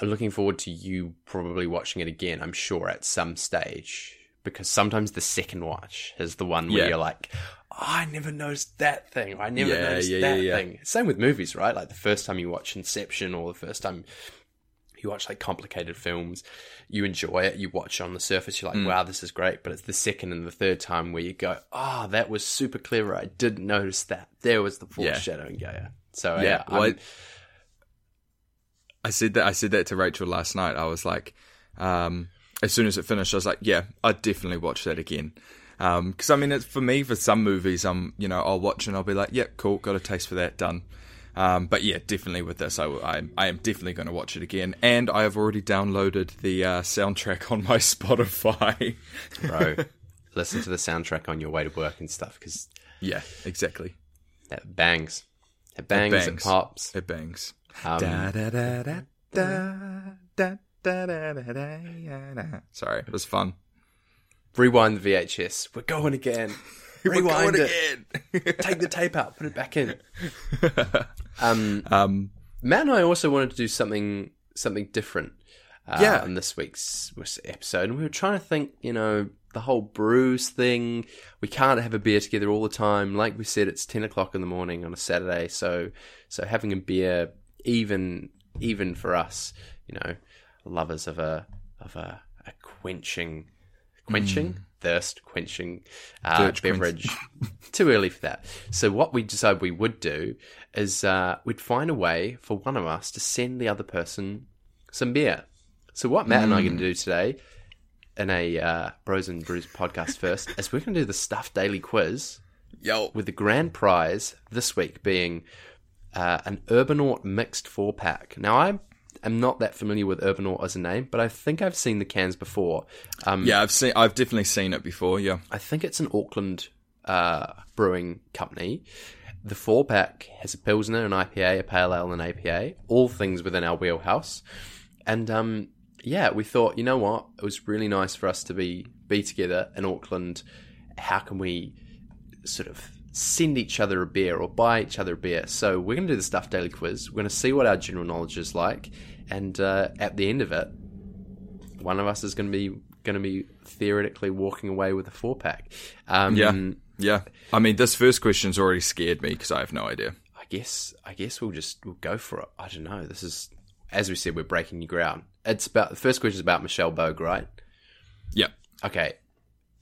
I'm looking forward to you probably watching it again. I'm sure at some stage because sometimes the second watch is the one where
Yeah.
you're like, oh, I never noticed that thing. Or I never
Yeah,
noticed
yeah,
that
yeah,
thing. Same with movies, right? Like the first time you watch Inception or the first time you watch like complicated films, you enjoy it, you watch it on the surface, you're like,
Mm.
wow, this is great. But it's the second and the third time where you go, oh, that was super clever. I didn't notice that. There was the foreshadowing. Yeah. So,
Yeah, well,
I'm-
I said that I said that to Rachel last night. I was like, um, as soon as it finished, I was like, yeah, I'd definitely watch that again. Because I mean, it's for me for some movies, I'm you know I'll watch and I'll be like, yeah, cool, got a taste for that, done. Um, but yeah, definitely with this, I, I, I am definitely going to watch it again, and I have already downloaded the uh, soundtrack on my Spotify.
bro, listen to the soundtrack on your way to work and stuff because
yeah, exactly.
that bangs. It bangs, it,
bangs.
pops.
It bangs.
Um,
Da, da, da, da, da, da, da, da, da, da, da. Sorry, it was fun.
Rewind the VHS. We're going again. <laughs> Rewind
We're
it.
going again. <laughs>
Take the tape out. Put it back in. <laughs> Um,
um,
Matt and I also wanted to do something something different. Uh,
Yeah.
in this week's, this episode, and we were trying to think. You know, the whole brews thing. We can't have a beer together all the time. Like we said, it's ten o'clock in the morning on a Saturday, so so having a beer, even even for us, you know, lovers of a of a, a quenching quenching thirst quenching uh, beverage. <laughs> Too early for that. So what we decided we would do is uh, we'd find a way for one of us to send the other person some beer. So what Matt and I are going to do today in a uh, Bros and Brews podcast first is we're going to do the Stuff Daily Quiz
Yo.
with the grand prize this week being uh, an Urbanaut mixed four pack. Now I am not that familiar with Urbanaut as a name, but I think I've seen the cans before. Um,
Yeah, I've seen. I've definitely seen it before. Yeah.
I think it's an Auckland uh, brewing company. The four pack has a Pilsner, an IPA, a Pale Ale, and an APA, all things within our wheelhouse. And um, yeah, we thought, you know what? It was really nice for us to be be together in Auckland. How can we sort of send each other a beer or buy each other a beer? So we're going to do the Stuff Daily Quiz. We're going to see what our general knowledge is like, and uh, at the end of it, one of us is going to be going to be theoretically walking away with a four pack. Um,
Yeah. Yeah. I mean, this first question's already scared me because I have no idea.
I guess I guess we'll just we'll go for it. I don't know. This is as we said, we're breaking new ground. It's about the first question is about Michelle Boag, right?
Yeah.
Okay.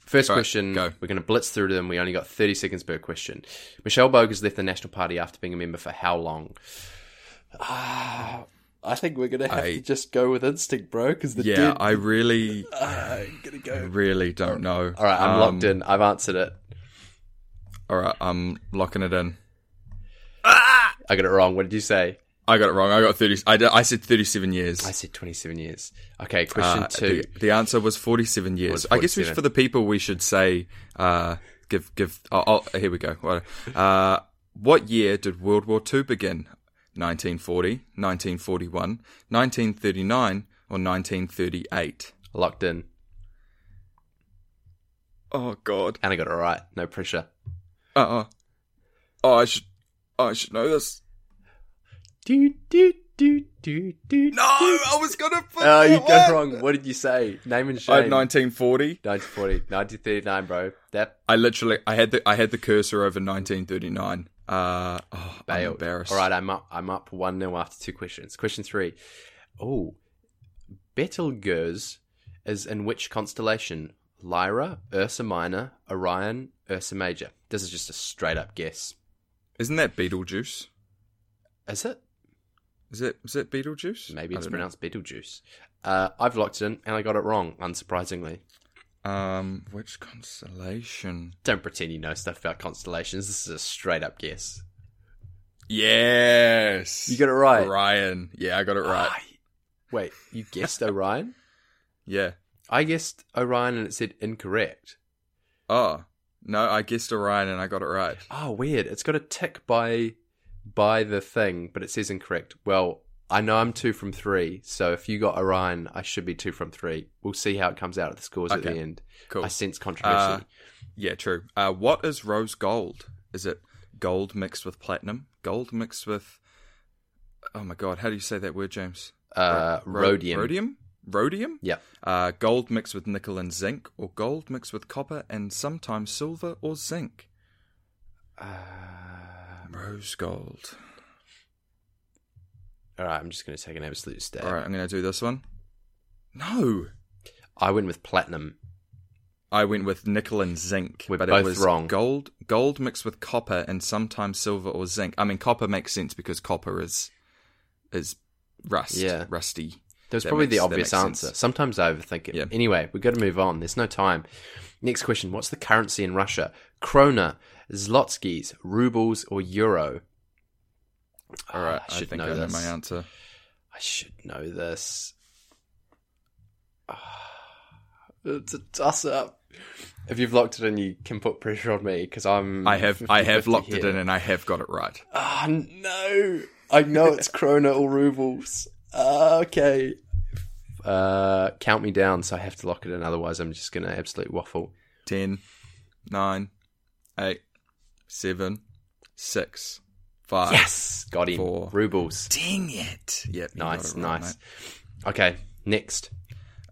First
right,
question.
go.
We're going to blitz through them. We only got 30 seconds per question. Michelle Boag has left the National Party after being a member for how long? Ah, I think we're going to have
I-
to just go with instinct, bro, because the
Yeah.
dead.
I really, <laughs>
I'm going to
I
go.
really don't know.
All right, I'm
Um,
locked in. I've answered it.
All right, I'm locking it in.
I got it wrong. What did you say?
I got it wrong. I got thirty. I, I said thirty-seven years.
I said 27 years. Okay, question
Uh,
two.
The, the answer was 47 years.
Was
I guess we for the people, we should say, uh, give, give, oh, oh, here we go. Uh, what year did World War II begin? 1940, 1941, 1939, or 1938?
Locked in.
Oh, God.
And I got it right. No pressure.
Uh-uh. Oh, I should, oh, I should know this.
Do, do, do, do, do.
No, I was gonna put
Oh, you got wrong. What did you say? Name and
oh,
shame.
I had 1940.
1940, 1939, bro. That
I literally, I had the, I had the cursor over 1939. Uh, oh, I'm embarrassed.
All right, I'm up. I'm up one 0 after two questions. Question three. Oh, Betelgeuse is in which constellation? Lyra, Ursa Minor, Orion, Ursa Major. This is just a straight up guess.
Isn't that Beetlejuice?
Is it?
Is it is it Beetlejuice?
Maybe it's
don't know.
pronounced Betelgeuse. Uh, I've locked it in and I got it wrong, unsurprisingly.
Um, which constellation?
Don't pretend you know stuff about constellations. This is a straight up guess.
Yes,
You got it right.
Orion. Yeah, I got it right.
Ah, wait, you guessed <laughs> Orion?
Yeah.
I guessed Orion and it said incorrect.
Oh no, I guessed Orion and I got it right.
Oh, weird. It's got a tick by by the thing, but it says incorrect. Well, I know I'm two from three, so if you got Orion, I should be two from three. We'll see how it comes out at the scores at the end.
Cool.
I sense controversy.
Uh, yeah, true. Uh, what is rose gold? Is it gold mixed with platinum? Gold mixed with? Oh my god, how do you say that word, James?
Uh,
Ro-
rhodium.
Rhodium. Rhodium.
Yeah.
Uh, gold mixed with nickel and zinc, or gold mixed with copper and sometimes silver or zinc.
Uh,
Rose gold.
All right, I'm just going to take an absolute stab.
All right, I'm going to do this one. No,
I went with platinum.
I went with nickel and zinc,
We're
but
both
it was
wrong.
gold, gold mixed with copper and sometimes silver or zinc. I mean, copper makes sense because copper is is rust,
Yeah.
rusty.
That was
That
probably
makes-
the
that
obvious
makes
answer.
sense.
Sometimes I overthink it.
Yeah.
Anyway, we've got to move on. There's no time. Next question. What's the currency in Russia? Krona, Zlotskis, rubles, or euro?
All right,
Ah, I
I,
should
think
know
I know
this.
my answer.
I should know this. Ah, It's a toss up. If you've locked it in, you can put pressure on me because I'm.
I have I have
50-50
locked it in and I have got it right.
Ah, no. I know it's <laughs> Krona or rubles. Ah, okay. Uh, count me down, so I have to lock it in. Otherwise, I'm just going to absolute waffle.
10, 9, 8, 7, 6, 5.
Yes, got him.
Four.
Rubles.
Dang it. Yep.
Nice,
it
nice.
mate.
Okay, next.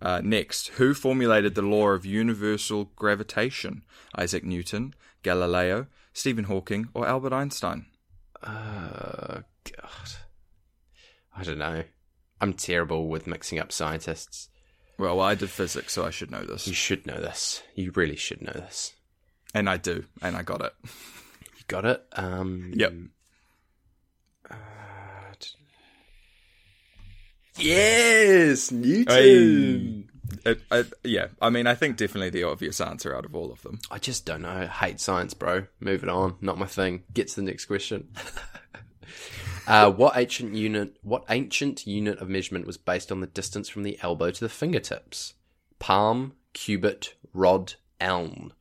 Uh, next, who formulated the law of universal gravitation? Isaac Newton, Galileo, Stephen Hawking, or Albert Einstein?
Uh, God. I don't know. I'm terrible with mixing up scientists.
Well, I did physics, so I should know this.
You should know this. You really should know this.
And I do, and I got it.
You got it? Um,
Yep.
Uh, yes! Newton!
It, I, yeah, I mean, I think definitely the obvious answer out of all of them.
I just don't know. I hate science, bro. Moving on. Not my thing. Get to the next question. <laughs> uh, what ancient unit? What ancient unit of measurement was based on the distance from the elbow to the fingertips? Palm, cubit, rod, elm.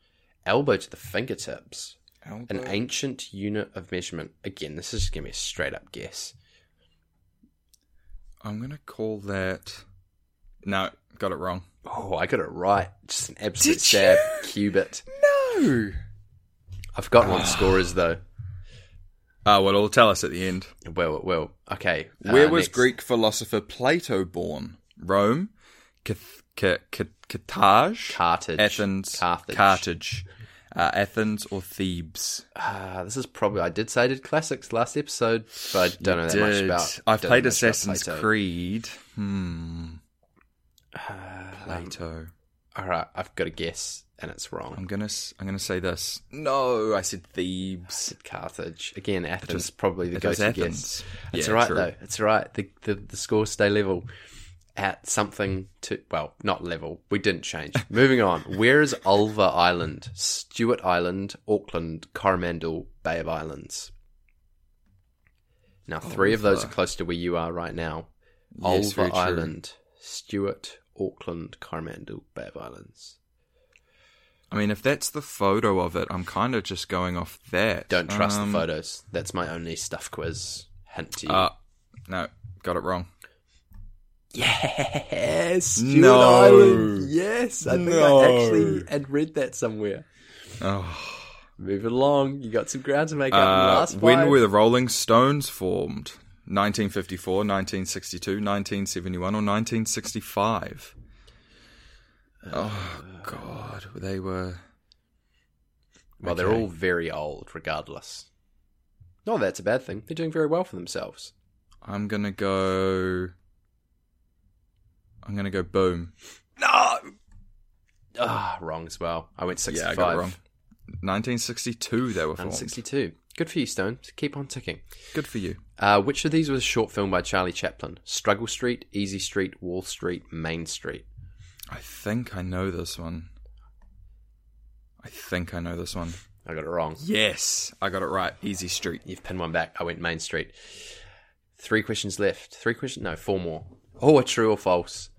Elbow to the fingertips. An ancient unit of measurement. Again, this is just gonna be a straight up guess.
I'm gonna call that. No, got it wrong.
Oh, I got it right. Just an absolute
Did
stab.
you?
Cubit.
No.
I've forgot what the score is though.
Ah, well, it'll tell us at the end.
Well, well. Okay. uh,
Where was
next.
Greek philosopher Plato born? Rome, Cath- Ca- Ca- Carthage,
Carthage.
Athens,
Carthage.
Carthage, uh, Athens, or Thebes?
Ah, this is probably I did say I did classics last episode, but I don't know that much about.
I've played
know much about
Assassin's. Creed. Hmm.
Um,
Plato.
all right, I've got a guess, and it's wrong.
I'm gonna. I'm gonna say this. No, I said Thebes.
Said Carthage again. Athens probably the
was
go-to guess.
Athens.
It's
Yeah,
all right
true.
though. It's all right. The, the the scores stay level at something to well, not level. We didn't change. Moving on. Where is Ulva Island? Stewart Island, Auckland, Coromandel, Bay of Islands. Now, three of those are close to where you are right now.
Yes,
Ulva. Island, Stewart, Auckland, Coromandel, Bay of Islands.
I mean, if that's the photo of it, I'm kind of just going off that.
Don't trust
Um,
the photos. That's my only stuff quiz. Hint to you.
Uh, no, got it wrong.
Yes, Stewart
No.
Island. Yes, I think
No.
I actually had read that somewhere.
Oh.
Moving along, you got some ground to make up.
Uh,
Last
when were the Rolling Stones formed? 1954, 1962, 1971, or 1965? Oh, God. They were.
well, they're all very old, regardless. No, that's a bad thing. They're doing very well for themselves.
I'm going to go. I'm going to go boom. No!
Ah, wrong as well. I went
Yeah,
sixty-five.
I got wrong. 1962 they were formed.
sixty-two. Good for you, Stone. Keep on ticking.
Good for you.
Uh, which of these was a short film by Charlie Chaplin? Struggle Street, Easy Street, Wall Street, Main Street.
I think I know this one. I think I know this one.
I got it wrong.
Yes, I got it right. Easy Street.
You've pinned one back. I went Main Street. Three questions left. Three questions? No, four more. Oh, a true or false?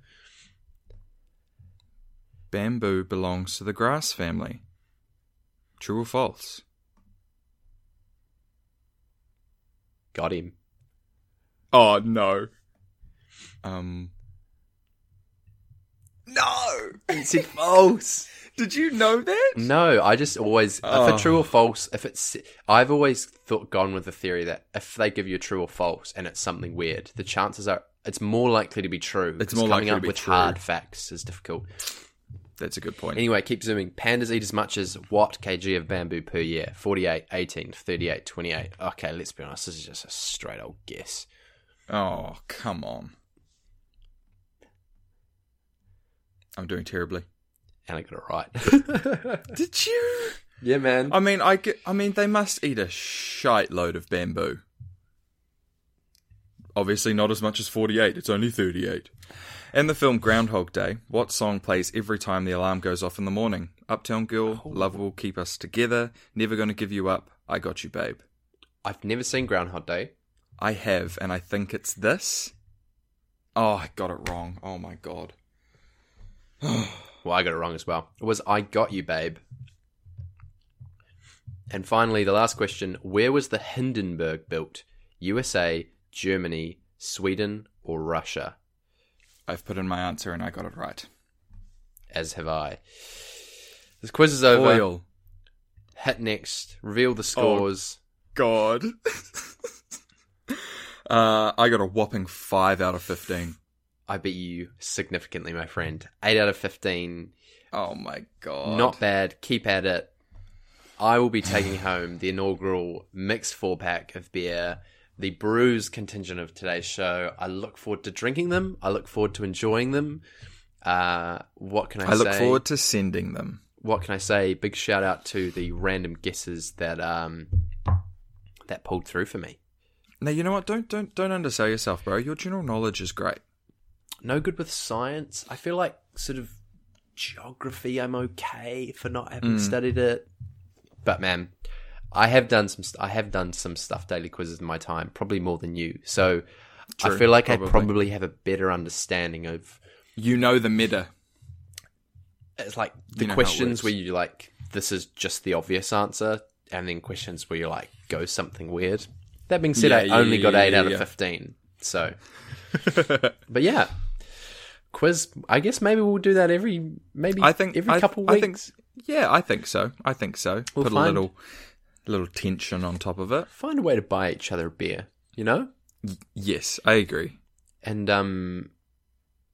Bamboo belongs to the grass family. True or false?
Got him.
Oh no. Um. No. <laughs>
Said false.
Did you know that?
No, I just always if
Oh.
a true or false. If it's, I've always thought gone with the theory that if they give you a true or false and it's something weird, the chances are it's more likely to be true.
It's more
coming
likely to
up
be
with
true.
hard facts is difficult.
That's a good point.
Anyway, keep zooming. Pandas eat as much as what kg of bamboo per year? 48, 18, 38, 28. Okay, let's be honest. This is just a straight old guess.
Oh, come on. I'm doing terribly.
And I got it right. <laughs>
Did you?
yeah, man.
I mean, I get, I mean, they must eat a shite load of bamboo. Obviously, not as much as 48. It's only 38. In the film Groundhog Day, what song plays every time the alarm goes off in the morning? Uptown Girl, oh. Love Will Keep Us Together, Never Gonna Give You Up, I Got You Babe.
I've never seen Groundhog Day.
I have, and I think it's this. Oh, I got it wrong. Oh my god. <sighs>
Well, I got it wrong as well. It was I Got You, Babe. And finally, the last question Where was the Hindenburg built? USA, Germany, Sweden, or Russia?
I've put in my answer and I got it right.
As have I. This quiz is over.
Oil.
Hit next. Reveal the scores.
God. <laughs> uh, I got a whopping 5 out of 15.
I beat you significantly, my friend. Eight out of fifteen.
Oh my god.
Not bad. Keep at it. I will be taking <sighs> home the inaugural mixed four pack of beer, the brews contingent of today's show. I look forward to drinking them. I look forward to enjoying them. Uh, what can I, say?
I
say?
look forward to sending them.
What can I say? Big shout out to the random guesses that um that pulled through for me.
Now you know what? Don't don't don't undersell yourself, bro. Your general knowledge is great.
No good with science. I feel like sort of geography. I'm okay for not having studied it. But man, I have done some. I have done some stuff daily quizzes in my time, probably more than you. So I feel like
probably.
I probably have a better understanding of.
You know the meta.
It's like the
You know
questions where you like this is just the obvious answer, and then questions where you like go something weird. That being said,
Yeah,
I
yeah,
only
yeah,
got eight out of fifteen. So, <laughs> but yeah, quiz. I guess maybe we'll do that every maybe
I think
every
I,
couple
I
weeks.
think, yeah, I think so. I think so.
We'll
Put
find-
a little little tension on top of it.
Find a way to buy each other a beer, you know.
Yes, I agree.
And um,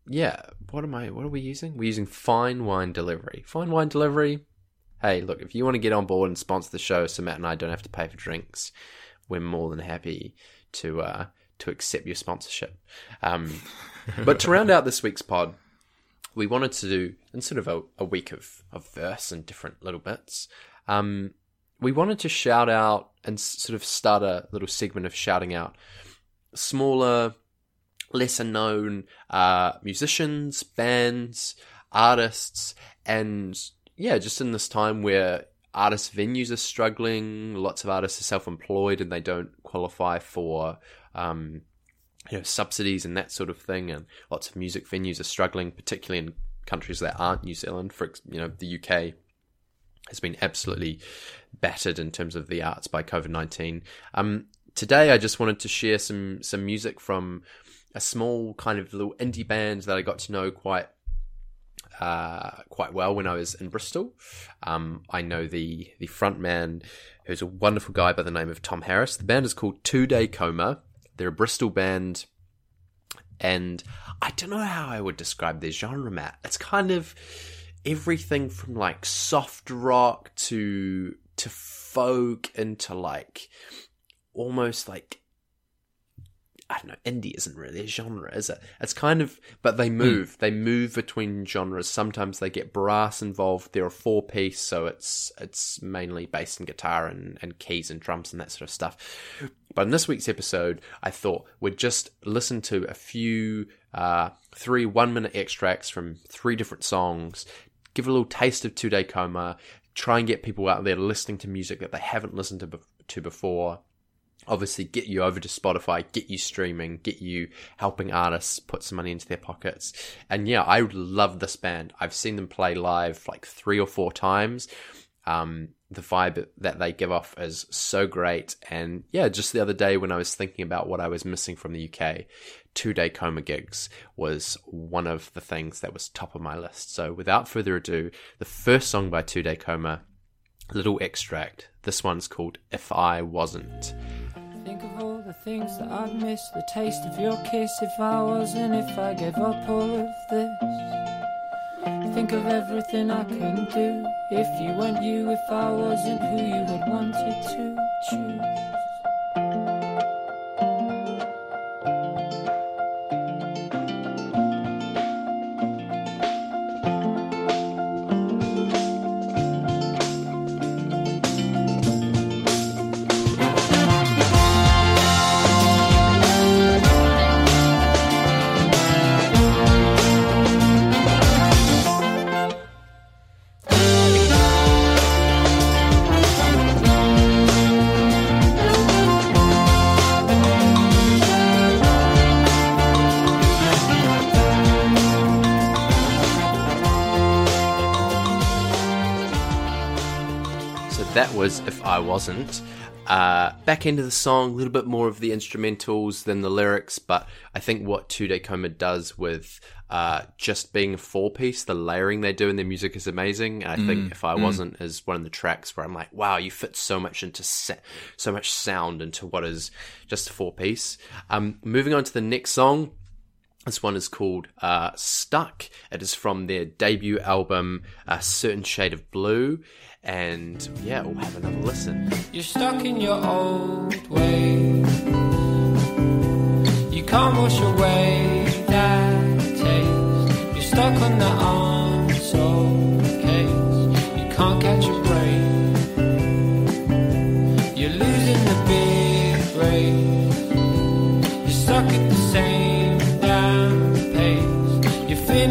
yeah. What am I? What are we using? We're using Fine Wine Delivery. Fine Wine Delivery. Hey, look, if you want to get on board and sponsor the show, so Matt and I don't have to pay for drinks, we're more than happy to uh, to accept your sponsorship. Um, <laughs> but to round out this week's pod, we wanted to do in sort of a, a week of, of verse and different little bits. Um, we wanted to shout out and sort of start a little segment of shouting out smaller, lesser known uh, musicians, bands, artists, and yeah, just in this time where artist venues are struggling, lots of artists are self-employed and they don't qualify for um, you know subsidies and that sort of thing, and lots of music venues are struggling, particularly in countries that aren't New Zealand. For you know, the UK has been absolutely battered in terms of the arts by COVID nineteen. Um, today, I just wanted to share some some music from a small kind of little indie band that I got to know quite uh, quite well when I was in Bristol. Um, I know the the front man, who's a wonderful guy by the name of Tom Harris. The band is called Two Day Coma. They're a Bristol band, and I don't know how I would describe their genre, Matt. It's kind of everything from like soft rock to to folk into like almost like I don't know, indie isn't really a genre, is it? It's kind of, but they move. They move between genres. Sometimes they get brass involved. They're a four piece, so it's it's mainly bass and guitar and, and keys and drums and that sort of stuff. But in this week's episode, I thought we'd just listen to a few, uh, three one minute extracts from three different songs, give a little taste of Two Day Coma, try and get people out there listening to music that they haven't listened to, be- to before obviously get you over to Spotify, get you streaming, get you helping artists put some money into their pockets. And yeah, I love this band. I've seen them play live like three or four times. Um, the vibe that they give off is so great. And yeah, just the other day when I was thinking about what I was missing from the UK, two day coma gigs was one of the things that was top of my list. So without further ado, the first song by Two Day Coma, little extract. This one's called If I Wasn't.
Think of all the things that I'd miss, the taste of your kiss if I wasn't, if I gave up all of this. Think of everything I couldn't do if you weren't you, if I wasn't who you had wanted to choose.
Was If I Wasn't. Uh, back into the song, a little bit more of the instrumentals than the lyrics, but I think what Two Day Coma does with uh, just being a four piece, the layering they do in their music is amazing. And I think If I Wasn't is one of the tracks where I'm like, wow, you fit so much into sa- so much sound into what is just a four piece. Um, moving on to the next song. This one is called uh, Stuck. It is from their debut album, A Certain Shade of Blue. And yeah, we'll have another listen.
You're stuck in your old ways. You can't wash away that taste. You're stuck on the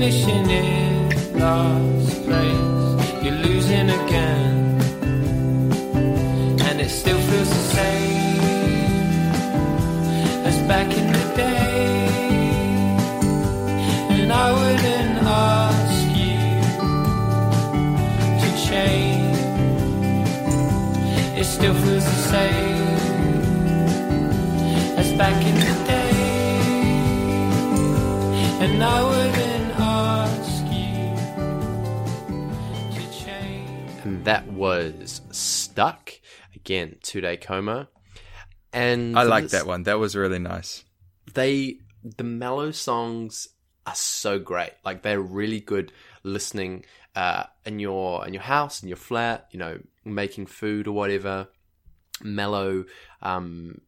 pace. Finishing in last place. You're losing again and it still feels the same as back in the day. And I wouldn't ask you to change. It still feels the same as back in the day. And I wouldn't
was Stuck. Again, two day coma. And
I like
this-
that one. That was really nice.
they the mellow songs are so great. Like they're really good listening uh, in your in your house, in your flat, you know, making food or whatever. Mellow, um,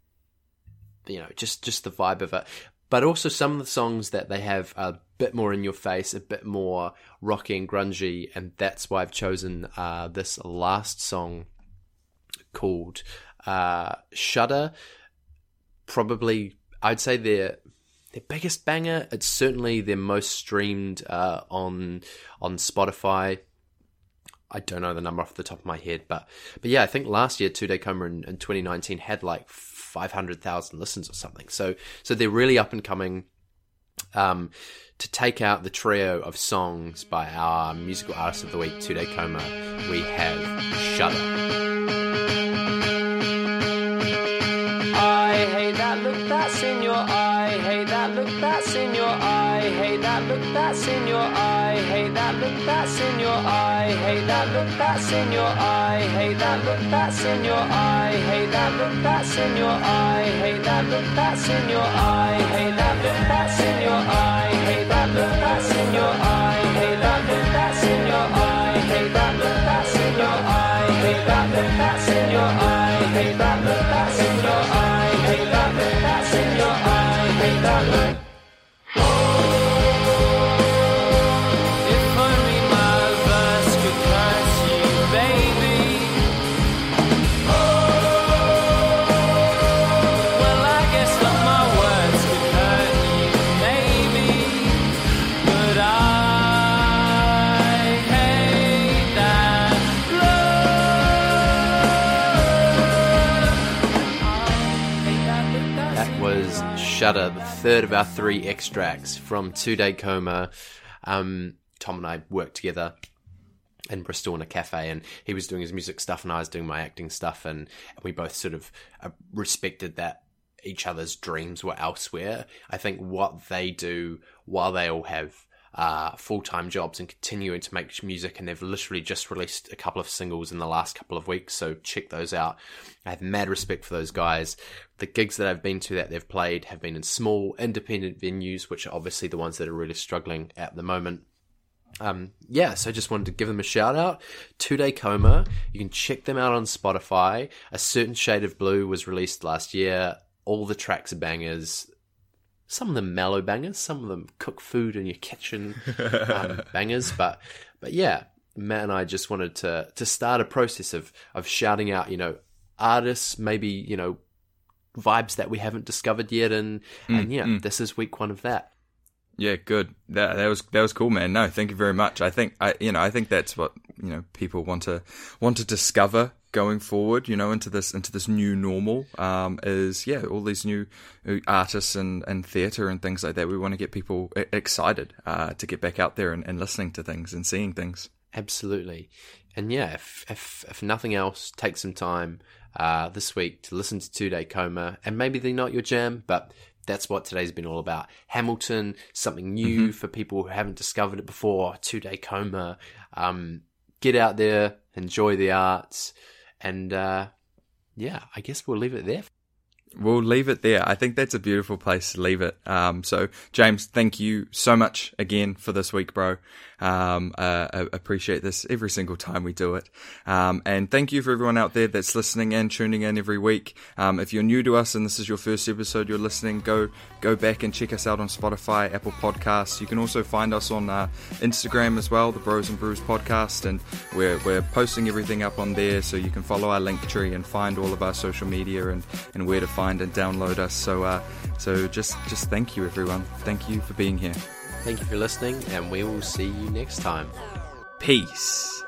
you know, just just the vibe of it. But also some of the songs that they have are a bit more in your face, a bit more rocky and grungy, and that's why I've chosen uh, this last song called uh, Shudder. Probably, I'd say their their biggest banger. It's certainly their most streamed uh, on on Spotify. I don't know the number off the top of my head, but but yeah, I think last year Two Day Coma in, in 2019 had like 500,000 listens or something. So so they're really up and coming. Um, to take out the trio of songs by our musical artist of the week, Two Day Coma, we have Shudder.
I hate that look that's in your eye. Hate that look that's in your eye. Hate that look that's in your eye. Hate that look that's in your eye. Hate that look that's in your eye. Hate that look that's in your eye. Hate that look that's in your eye. Hate that look that's in your eye. Hate that look that's in your eye. Hate that look that's in your eye. Hate that look that's in your eye. Hate that look that's in your eye. Hate that look that's in your eye. Hate that look that's in your eye. Hate that look.
Shudder, the third of our three extracts from Two Day Coma. Um, Tom and I worked together in Bristol in a cafe, and he was doing his music stuff, and I was doing my acting stuff, and we both sort of uh, respected that each other's dreams were elsewhere. I think what they do while they all have uh, full time jobs and continuing to make music, and they've literally just released a couple of singles in the last couple of weeks, so check those out. I have mad respect for those guys. The gigs that I've been to that they've played have been in small, independent venues, which are obviously the ones that are really struggling at the moment. Um, yeah, so I just wanted to give them a shout out. Two Day Coma. You can check them out on Spotify. A Certain Shade of Blue was released last year. All the tracks are bangers. Some of them mellow bangers, some of them cook food in your kitchen um, <laughs> bangers. But but yeah, Matt and I just wanted to to start a process of of shouting out, you know, artists, maybe you know, vibes that we haven't discovered yet, and and yeah, this is week one of that.
Yeah, good. That that was that was cool, man. No, thank you very much. I think I you know I think that's what you know people want to want to discover going forward. You know into this into this new normal um, is yeah all these new artists and and theatre and things like that. We want to get people excited uh, to get back out there and, and listening to things and seeing things.
Absolutely. And yeah, if, if, if nothing else, take some time uh, this week to listen to Two Day Coma. And maybe they're not your jam, but that's what today's been all about. Hamilton, something new for people who haven't discovered it before. Two Day Coma. Um, get out there, enjoy the arts. And uh, yeah, I guess we'll leave it there.
We'll leave it there. I think that's a beautiful place to leave it. Um, so, James, thank you so much again for this week, bro. Um, uh, I appreciate this every single time we do it. Um, and thank you for everyone out there that's listening and tuning in every week. Um, if you're new to us and this is your first episode you're listening, go go back and check us out on Spotify, Apple Podcasts. You can also find us on uh, Instagram as well, the Bros and Brews Podcast, and we're we're posting everything up on there, so you can follow our link tree and find all of our social media and, and where to find and download us. So uh, so just just thank you everyone. Thank you for being here.
Thank you for listening, and we will see you next time.
Peace.